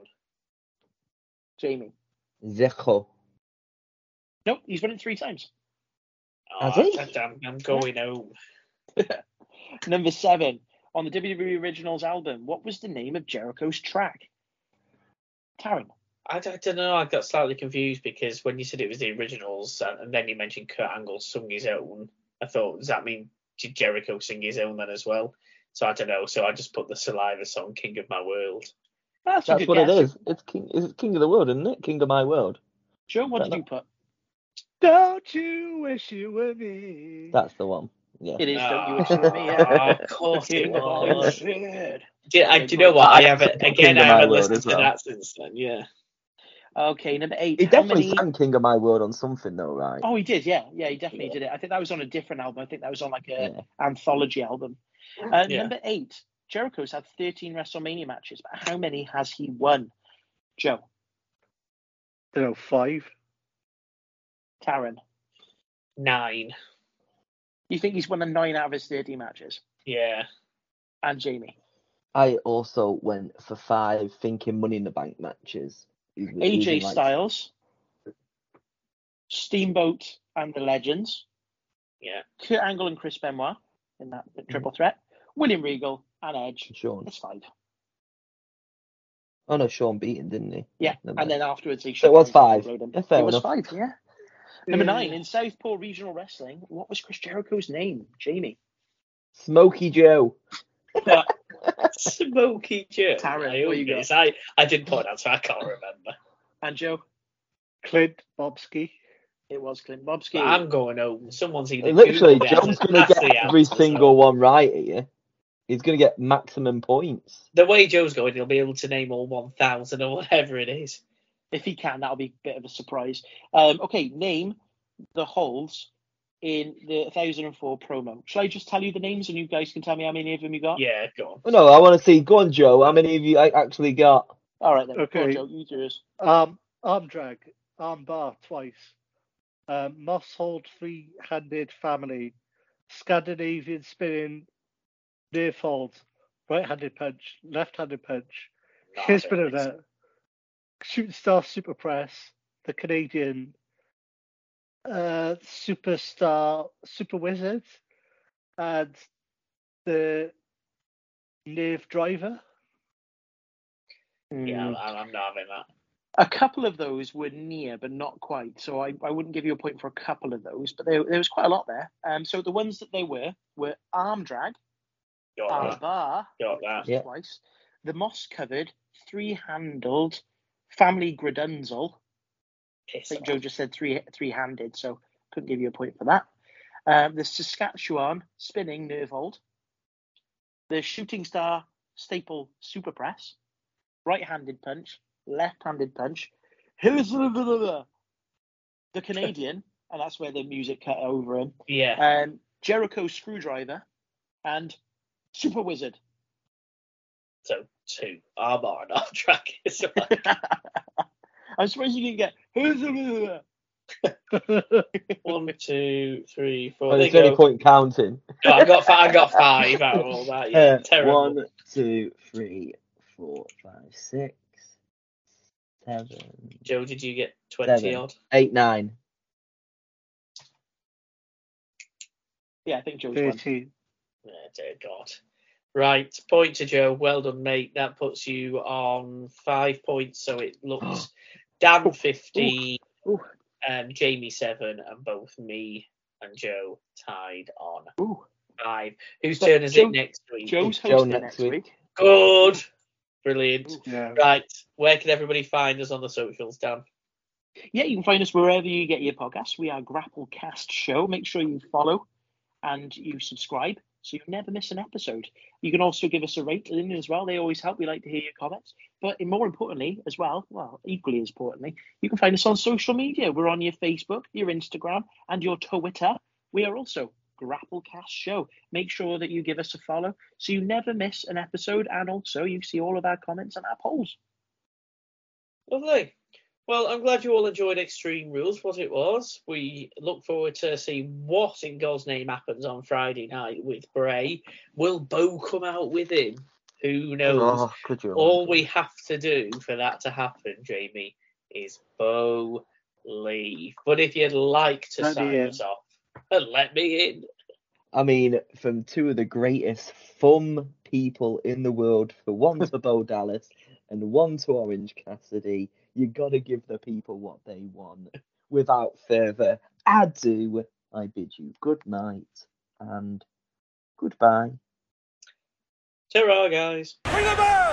Jamie? Zero. Nope, he's won it three times. Oh, I'm, I'm going home. *laughs* Number seven. On the WWE Originals album, what was the name of Jericho's track? Taryn? I, I don't know. I got slightly confused because when you said it was the originals uh, and then you mentioned Kurt Angle sung his own, I thought, does that mean did Jericho sing his own then as well? So I don't know. So I just put the Saliva song "King of My World." That's, That's what guess. it is. It's King. Is it King of the World, isn't it? King of My World. Joe, what did you put? Don't you wish you were me? That's the one. Yeah. It is. Don't you Ah, wish you were me? Yeah. of course it was. Do you, I, do you know what? I haven't again. I haven't listened to well. that since then. Yeah. Okay, number eight. He definitely many- sang King of My World on something though, right? Oh, he did. Yeah, yeah, he definitely Yeah. did it. I think that was on a different album. I think that was on like a Yeah. anthology album. Uh, Yeah. Number eight. Jericho's had 13 WrestleMania matches, but how many has he won? Joe, don't know, five. Karen, Nine. you think he's won a nine out of his 30 matches? Yeah. And Jamie, I also went for five thinking Money in the Bank matches. He's- he's AJ in, like, Styles, Steamboat and the Legends, Yeah. Kurt Angle and Chris Benoit in that mm-hmm. triple threat, William Regal and Edge. Shawn. That's five. Oh no, Shawn beat him, didn't he? Yeah, Never and then afterwards he. So it was five. and rode him. Yeah, fair it was five, yeah. *laughs* Number nine in Southpaw Regional Wrestling. What was Chris Jericho's name? Jamie. Smoky Joe. Smoky Joe. Taryn, I, what you got? this. I I didn't put that, so I can't remember. And Joe. Clint Bobsky. It was Clint Bobsky. But I'm going home. Someone's either Literally, Googled it Joe's gonna get every answer, so- single one right here. He's gonna get maximum points. The way Joe's going, he'll be able to name all 1,000 or whatever it is. If he can, that'll be a bit of a surprise. Um, okay, name the holes in the 1004 promo. Shall I just tell you the names and you guys can tell me how many of them you got? Yeah, go on. No, I want to see. Go on, Joe. How many of you I actually got? All right then. Go on, Okay. Joe, you do yours. Um, arm drag, arm bar twice. Um, moss hold three-handed family, Scandinavian spinning, near fold, right-handed punch, left-handed punch. Nah, Here's I been of think so. that. Shooting Star Super Press, the Canadian uh, Superstar Super Wizard, and the Nerve Driver. Yeah, Mm. I'm, I'm not having that. A couple of those were near, but not quite. So I, I wouldn't give you a point for a couple of those, but there, there was quite a lot there. Um, so the ones that they were were arm drag, Got arm that. bar, Got that. Yeah. twice, the moss covered, three handled, family gradunzel. I Piss think off. Joe just said three three handed, so couldn't give you a point for that. Um, the Saskatchewan spinning nerve hold, the shooting star staple super press, right handed punch, left handed punch, the Canadian, *laughs* and that's where the music cut over him, Yeah. um, Jericho screwdriver, and super wizard. So two. I'm on off *laughs* track. *laughs* I'm surprised you didn't get. *laughs* One, two, three, four. Oh, there there's you any go. point counting. No, I got five. I got five out of all that. *laughs* Yeah, Uh, terrible. one, two, three, four, five, six, seven, Joe, did you get twenty Seven. odd? eight, nine. yeah, I think Joe's won. 13. Yeah, dear God. Right, point to Joe. Well done, mate. That puts you on five points. So it looks *gasps* *laughs* Dan fifty, Ooh. um, Jamie seven, and both me and Joe tied on Ooh. five. Whose But turn is Joe- it next week? Joe's Joe hosting next next week. week. Good. Brilliant. Yeah. Right, where can everybody find us on the socials, Dan? Yeah, you can find us wherever you get your podcasts. We are Grapplecast Show. Make sure you follow and you subscribe so you never miss an episode. You can also give us a rating as well. They always help. We like to hear your comments. But more importantly, as well, well, equally as importantly, you can find us on social media. We're on your Facebook, your Instagram, and your Twitter. We are also Grapplecast Show. Make sure that you give us a follow so you never miss an episode and also you see all of our comments and our polls. Lovely. Well, I'm glad you all enjoyed Extreme Rules, what it was. We look forward to see what in God's name happens on Friday night with Bray. Will Bo come out with him? Who knows? Oh, could you? all we have to do for that to happen, Jamie, is Bo leave. But if you'd like to Let sign us off, *laughs* let me in. I mean, from two of the greatest fun people in the world, for one to Bo Dallas and one to Orange Cassidy, you gotta give the people what they want. Without further ado, I bid you good night and goodbye. Ta-ra, guys. Ring the bell!